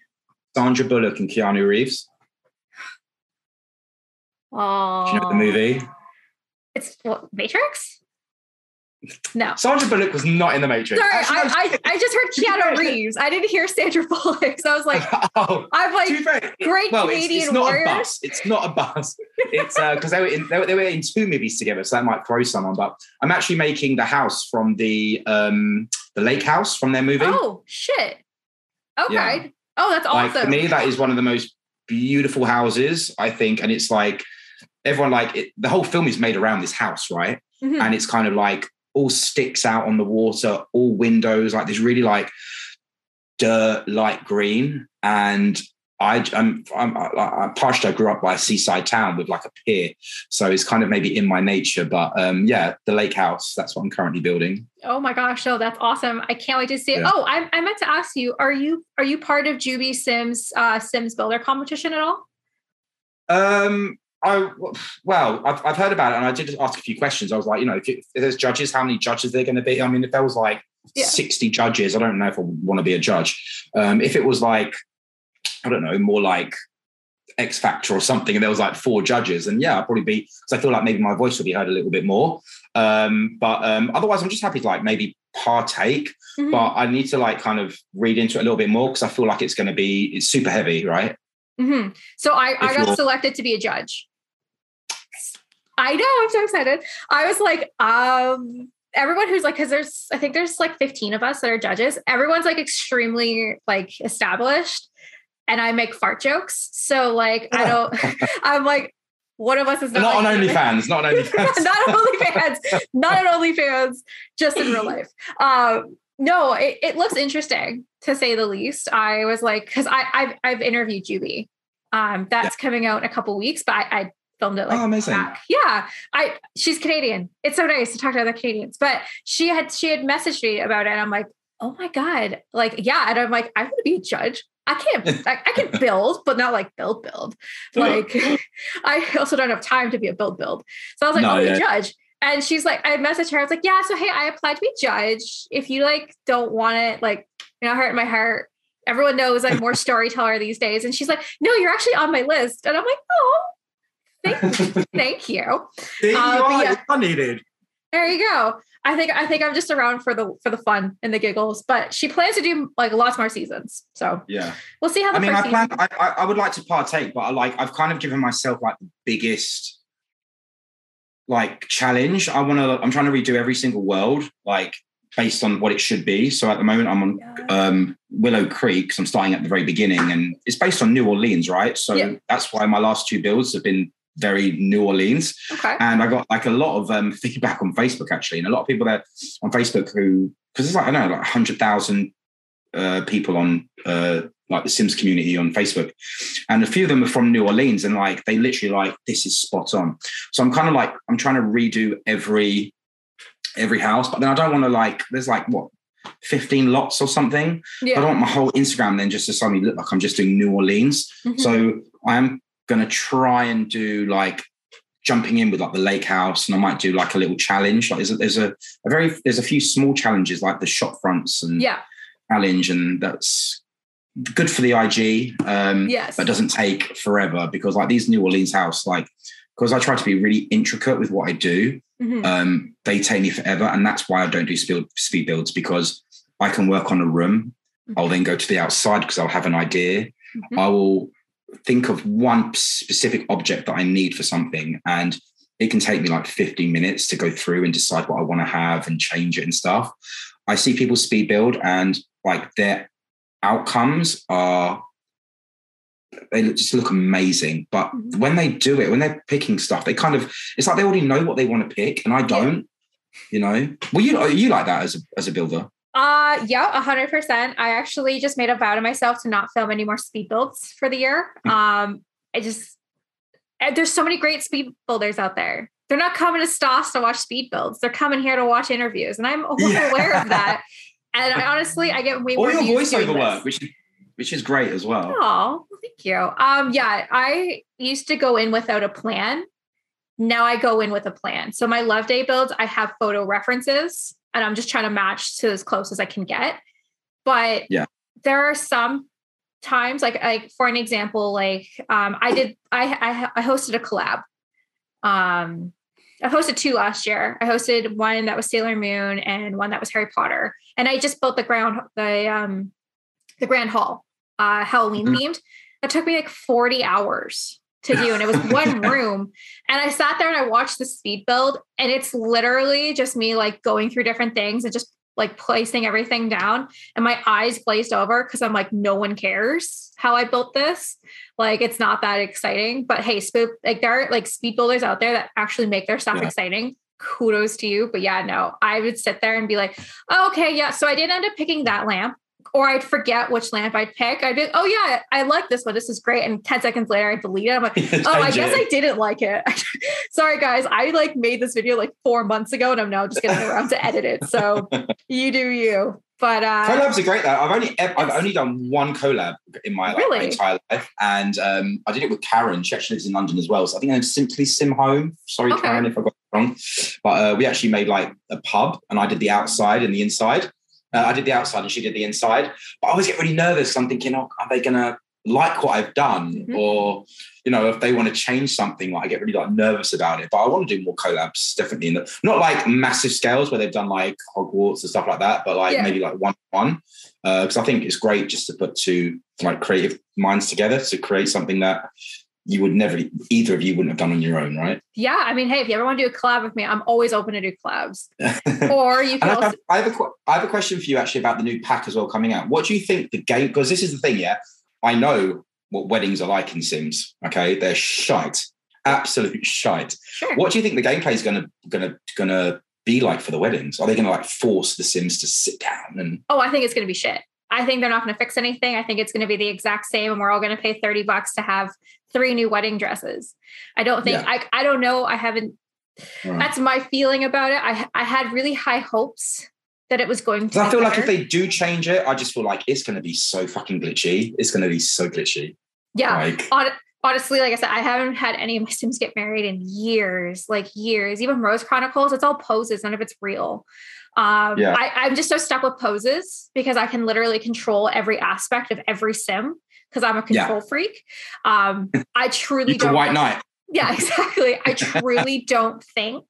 S2: Sandra Bullock and Keanu Reeves.
S1: Oh,
S2: Do you know the movie?
S1: It's what, Matrix. No,
S2: Sandra Bullock was not in the Matrix.
S1: sorry,
S2: Actually,
S1: I, I I just heard Keanu Reeves. I didn't hear Sandra Bullock, so I was like,
S2: oh,
S1: I'm like, great
S2: well, it's,
S1: Canadian
S2: it's not
S1: warriors.
S2: a bus. It's not a bus. It's because they were in they were, they were in two movies together, so that might throw someone. But I'm actually making the house from the um the lake house from their movie.
S1: oh shit. Okay.
S2: Yeah.
S1: Oh, that's
S2: like
S1: awesome.
S2: for me that is one of the most beautiful houses i think and it's like everyone like it, the whole film is made around this house right
S1: Mhm.
S2: and it's kind of like all sticks out on the water all windows like this really like dirt light green and I, I'm, I'm, I, I, partially I grew up by a seaside town with like a pier, so it's kind of maybe in my nature. But um, yeah, the lake house. That's what I'm currently building.
S1: Oh my gosh, no, that's awesome. I can't wait to see it.
S2: Yeah.
S1: Oh, I, I meant to ask you, are you are you part of Juby Sims uh Sims Builder competition at all?
S2: Um, I well, I've, I've heard about it, and I did ask a few questions. I was like, you know, if, if there's judges, how many judges they're going to be? I mean, if there was like
S1: Yeah.
S2: 60 judges, I don't know if I want to be a judge. Um, if it was like, I don't know, more like X Factor or something, and there was like four judges, and yeah, I'd probably be because I feel like maybe my voice would be heard a little bit more. Um, but um, otherwise, I'm just happy to like maybe partake,
S1: Mhm.
S2: but I need to like kind of read into it a little bit more because I feel like it's going to be it's super heavy, right?
S1: Mhm. So I, I got selected to be a judge. I know, I'm so excited. I was like, um, everyone who's like, because there's, I think there's like 15 of us that are judges. Everyone's like extremely like established, and I make fart jokes. So like, I don't. I'm like, one of us is not,
S2: Not on
S1: like,
S2: OnlyFans, not on OnlyFans.
S1: not on OnlyFans, not on OnlyFans, just in real life. Um, no, it, it looks interesting to say the least. I was like, because I I've, I've interviewed Juby. Um, that's coming out in a couple weeks, but I, I filmed it like
S2: Oh, amazing.
S1: back. Yeah, I she's Canadian. It's so nice to talk to other Canadians. But she had she had messaged me about it, and I'm like, oh my god, like yeah, and I'm like, I want to be a judge. I can't. I, I can build, but not like build build. Like I also don't have time to be a build build. So I was like, oh,
S2: yeah.
S1: a judge. And she's like, I messaged her. I was like, yeah. So hey, I applied to be judge. If you like don't want it, like you know, hurt my heart. Everyone knows I'm more storyteller these days. And she's like, no, you're actually on my list. And I'm like, oh, thank, thank you.
S2: You
S1: Uh,
S2: are.
S1: yeah.
S2: Unneeded.
S1: There you go. I think I think I'm just around for the for the fun and the giggles. But she plans to do like lots more seasons. So
S2: Yeah.
S1: we'll see how the
S2: I mean,
S1: first
S2: I plan.
S1: season.
S2: I, I I would like to partake, but I like I've kind of given myself like the biggest like challenge. I want to. I'm trying to redo every single world, like based on what it should be. So at the moment, I'm on um, Willow Creek. So I'm starting at the very beginning, and it's based on New Orleans, right? So
S1: Yeah.
S2: that's why my last two builds have been very New Orleans.
S1: Okay.
S2: And I got like a lot of um, feedback on Facebook actually, and a lot of people there on Facebook who, because it's like I don't know, like hundred thousand uh, people on uh, like the Sims community on Facebook, and a few of them are from New Orleans, and like they literally like this is spot on. So I'm kind of like I'm trying to redo every every house, but then I don't want to like there's like what. 15 lots or something. I don't want my whole Instagram then just to suddenly look like I'm just doing New Orleans.
S1: Mhm.
S2: So I'm gonna try and do like jumping in with like the lake house, and I might do like a little challenge. Like there's a, there's a, a very there's a few small challenges like the shop fronts and
S1: yeah.
S2: challenge, and that's good for the IG. Um,
S1: Yes.
S2: but doesn't take forever because like these New Orleans house, like because I try to be really intricate with what I do,
S1: Mhm.
S2: um, they take me forever, and that's why I don't do speed speed builds because I can work on a room. I'll then go to the outside because I'll have an idea.
S1: Mhm.
S2: I will think of one specific object that I need for something, and it can take me like 15 minutes to go through and decide what I want to have and change it and stuff. I see people speed build, and like their outcomes are they just look amazing. But
S1: Mhm.
S2: when they do it, when they're picking stuff, they kind of it's like they already know what they want to pick, and I don't. You know, well, you you like that as a as a builder?
S1: Uh yeah, a hundred percent. I actually just made a vow to myself to not film any more speed builds for the year.
S2: Mm.
S1: Um, I just there's so many great speed builders out there. They're not coming to Stoss to watch speed builds. They're coming here to watch interviews, and I'm
S2: Yeah.
S1: aware of that. And I honestly, I get way
S2: Or
S1: more
S2: your
S1: views
S2: voiceover work, which is which is great as well.
S1: Oh, thank you. Um, yeah, I used to go in without a plan. Now I go in with a plan. So my love day builds, I have photo references and I'm just trying to match to as close as I can get. But
S2: Yeah.
S1: there are some times, like like for an example, like um, I did I, I I hosted a collab. Um I hosted two last year. I hosted one that was Sailor Moon and one that was Harry Potter. And I just built the ground the um the grand hall uh halloween
S2: Mhm.
S1: themed that took me like 40 hours to do and it was one room. And i sat there and i watched the speed build and it's literally just me like going through different things and just like placing everything down. And my eyes glazed over because i'm like no one cares how i built this. Like it's not that exciting. But hey spoop like there are like speed builders out there that actually make their stuff
S2: Yeah.
S1: exciting. Kudos to you. But yeah no i would sit there and be like oh, okay yeah. So i did end up picking that lamp or I'd forget which lamp I'd pick. I'd be, oh yeah, I like this one. This is great. And 10 seconds later, I delete it. I'm like, oh, I guess I didn't like it. Sorry, guys. I like made this video like four months ago and I'm now just getting around to edit it. So you do you. But uh
S2: collabs are great though. I've only I've only done one collab in my like,
S1: Really?
S2: entire life, and um, I did it with Karen. She actually lives in London as well. So I think I'm simply Sim Home. Sorry,
S1: Okay.
S2: Karen, if I got it wrong. But uh, we actually made like a pub, and I did the outside and the inside. Uh, I did the outside, and she did the inside. But I always get really nervous. I'm thinking, oh, are they gonna like what I've done,
S1: Mhm.
S2: or you know, if they want to change something, like I get really like nervous about it. But I want to do more collabs, definitely. In the, not like massive scales where they've done like Hogwarts and stuff like that, but like
S1: Yeah.
S2: maybe like one one. Because I think it's great just to put two like creative minds together to create something that you would never, either of you wouldn't have done on your own, right?
S1: yeah, I mean, hey, if you ever want to do a collab with me, I'm always open to do collabs. Or you can
S2: I
S1: also
S2: have, I, have a, I have a question for you actually about the new pack as well coming out. What do you think the game? Because this is the thing, yeah. I know what weddings are like in Sims. Okay, they're shite, absolute shite.
S1: sure.
S2: What do you think the gameplay is gonna gonna gonna be like for the weddings? Are they gonna like force the Sims to sit down and?
S1: Oh, I think it's going to be shit. I think they're not going to fix anything. I think it's going to be the exact same, and we're all going to pay 30 bucks to have three new wedding dresses. I don't think,
S2: Yeah.
S1: I, I don't know. I haven't,
S2: Right.
S1: that's my feeling about it. I, I had really high hopes that it was going to.
S2: I feel like if they do change it, I just feel like it's gonna be so fucking glitchy. It's gonna be so glitchy.
S1: yeah.
S2: Like
S1: Hon- honestly, like I said, I haven't had any of my Sims get married in years, like years. Even Rose Chronicles, it's all poses, none of it's real. Um, yeah. I, I'm just so stuck with poses because I can literally control every aspect of every sim because I'm a control yeah. freak. Um, I truly
S2: don't. white knight.
S1: Yeah, exactly. I truly don't think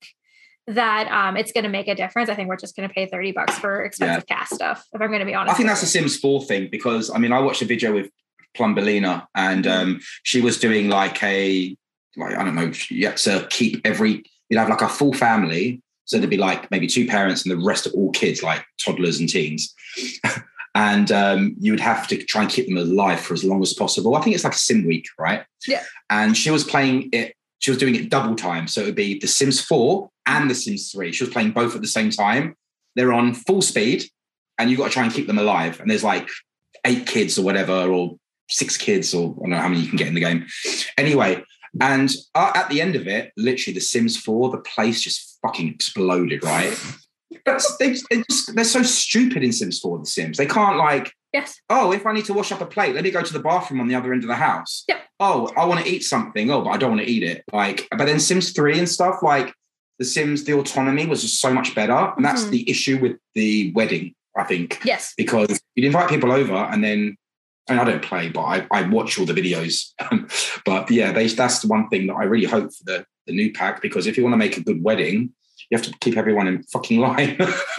S1: that um, it's going to make a difference. I think we're just going to pay 30 bucks for expensive yeah. CAS stuff, if I'm going to be honest.
S2: I think that's a Sims 4 thing because I mean, I watched a video with Plumbelina and mm-hmm. um, she was doing like a, like, I don't know, you had to keep every, you'd have like a full family. So there'd be like maybe two parents and the rest are all kids, like toddlers and teens. and um, you would have to try and keep them alive for as long as possible. I think it's like a sim week, right?
S1: Yeah.
S2: And she was playing it she was doing it double time. So it would be The Sims 4 and The Sims 3. She was playing both at the same time. They're on full speed and you've got to try and keep them alive. And there's like eight kids or whatever, or six kids, or I don't know how many you can get in the game. Anyway, and uh, at the end of it, literally The Sims 4, the place just fucking exploded, right? That's they, they just, they're so stupid in Sims 4, The Sims. They can't like
S1: Yes.
S2: Oh, if I need to wash up a plate, let me go to the bathroom on the other end of the house.
S1: Yep.
S2: Oh, I want to eat something. Oh, but I don't want to eat it. Like, but then Sims 3 and stuff, like the Sims, the autonomy was just so much better. And that's mm-hmm. the issue with the wedding, I think.
S1: Yes.
S2: Because you'd invite people over and then I, mean, I don't play, but I, I watch all the videos. but yeah, they, that's the one thing that I really hope for the, the new pack because if you want to make a good wedding, you have to keep everyone in fucking line.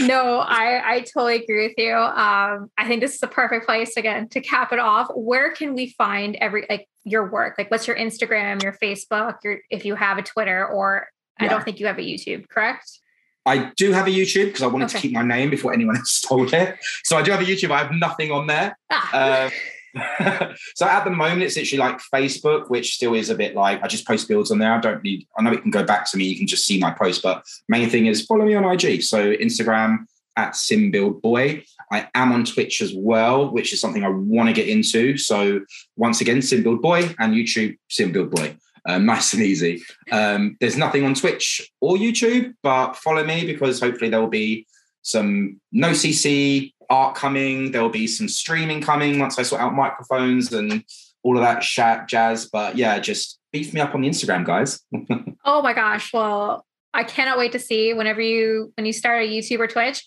S1: no, I, I totally agree with you. Um, I think this is the perfect place again to cap it off. Where can we find every like your work? Like what's your Instagram, your Facebook, your if you have a Twitter, or yeah. I don't think you have a YouTube, correct?
S2: I do have a YouTube because I wanted okay. to keep my name before anyone else stole it. So I do have a YouTube. I have nothing on there. Ah. Uh, so at the moment, it's literally like Facebook, which still is a bit like I just post builds on there. I don't need, I know it can go back to me. You can just see my post, but main thing is follow me on IG. So Instagram at SimBuildBoy. I am on Twitch as well, which is something I want to get into. So once again, SimBuildBoy and YouTube SimBuildBoy. Um, nice and easy. Um, there's nothing on Twitch or YouTube, but follow me because hopefully there will be some no CC art coming. There'll be some streaming coming once I sort out microphones and all of that chat jazz. But yeah, just beef me up on the Instagram, guys.
S1: oh my gosh. Well, I cannot wait to see whenever you when you start a YouTube or Twitch,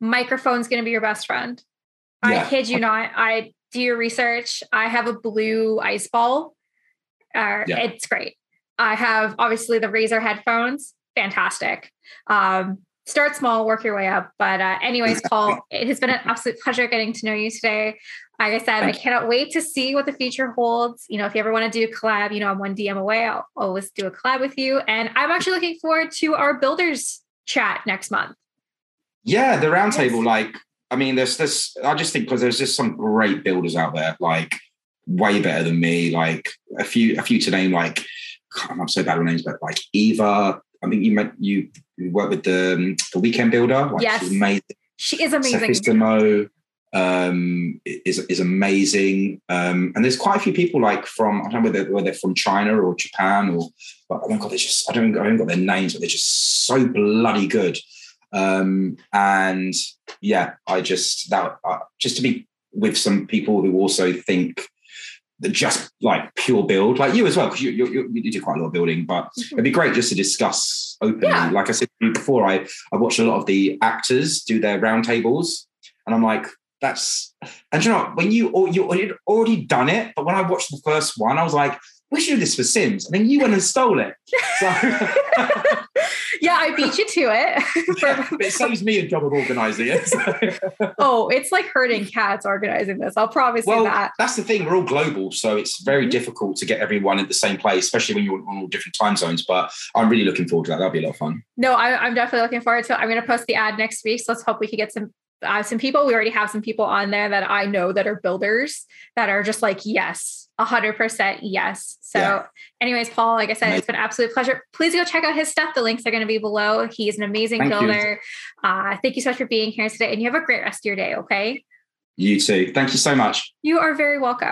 S1: microphone's gonna be your best friend. Yeah. I kid you not. I do your research. I have a blue ice ball. Uh, yeah. It's great. I have obviously the Razer headphones, fantastic. Um, start small, work your way up. But uh, anyways, Paul, it has been an absolute pleasure getting to know you today. Like I said, I cannot wait to see what the future holds. You know, if you ever want to do a collab, you know, I'm one DM away. I'll always do a collab with you. And I'm actually looking forward to our builders chat next month.
S2: Yeah, the roundtable. Like, I mean, there's this. I just think because there's just some great builders out there, like way better than me. Like a few, a few to name. Like, God, I'm so bad with names, but like Eva. I think you met you work with the um, the weekend builder.
S1: Like yes, amazing. She is amazing.
S2: Sophistamo um, is is amazing. Um, and there's quite a few people like from I don't know whether, whether they're from China or Japan or but oh my god, they're just I don't I haven't got their names, but they're just so bloody good. Um, and yeah, I just that uh, just to be with some people who also think just like pure build, like you as well, because you, you, you do quite a lot of building. But mm-hmm. it'd be great just to discuss openly. Yeah. Like I said before, I I watched a lot of the actors do their roundtables, and I'm like, that's and you know when you you already done it, but when I watched the first one, I was like, we should do this for Sims. And then you went and stole it. So
S1: yeah, I beat you to it.
S2: yeah, it saves me a job of organizing it.
S1: oh, it's like herding cats organizing this. I'll promise well, you that.
S2: That's the thing. We're all global. So it's very mm-hmm. difficult to get everyone at the same place, especially when you're on all different time zones. But I'm really looking forward to that. That'll be a lot of fun.
S1: No, I, am definitely looking forward to it. I'm going to post the ad next week. So let's hope we can get some uh, some people. We already have some people on there that I know that are builders that are just like, yes, 100% yes. So, yeah. anyways, Paul, like I said, it's been an absolute pleasure. Please go check out his stuff. The links are going to be below. He's an amazing thank builder. Uh, thank you so much for being here today. And you have a great rest of your day. Okay.
S2: You too. Thank you so much.
S1: You are very welcome.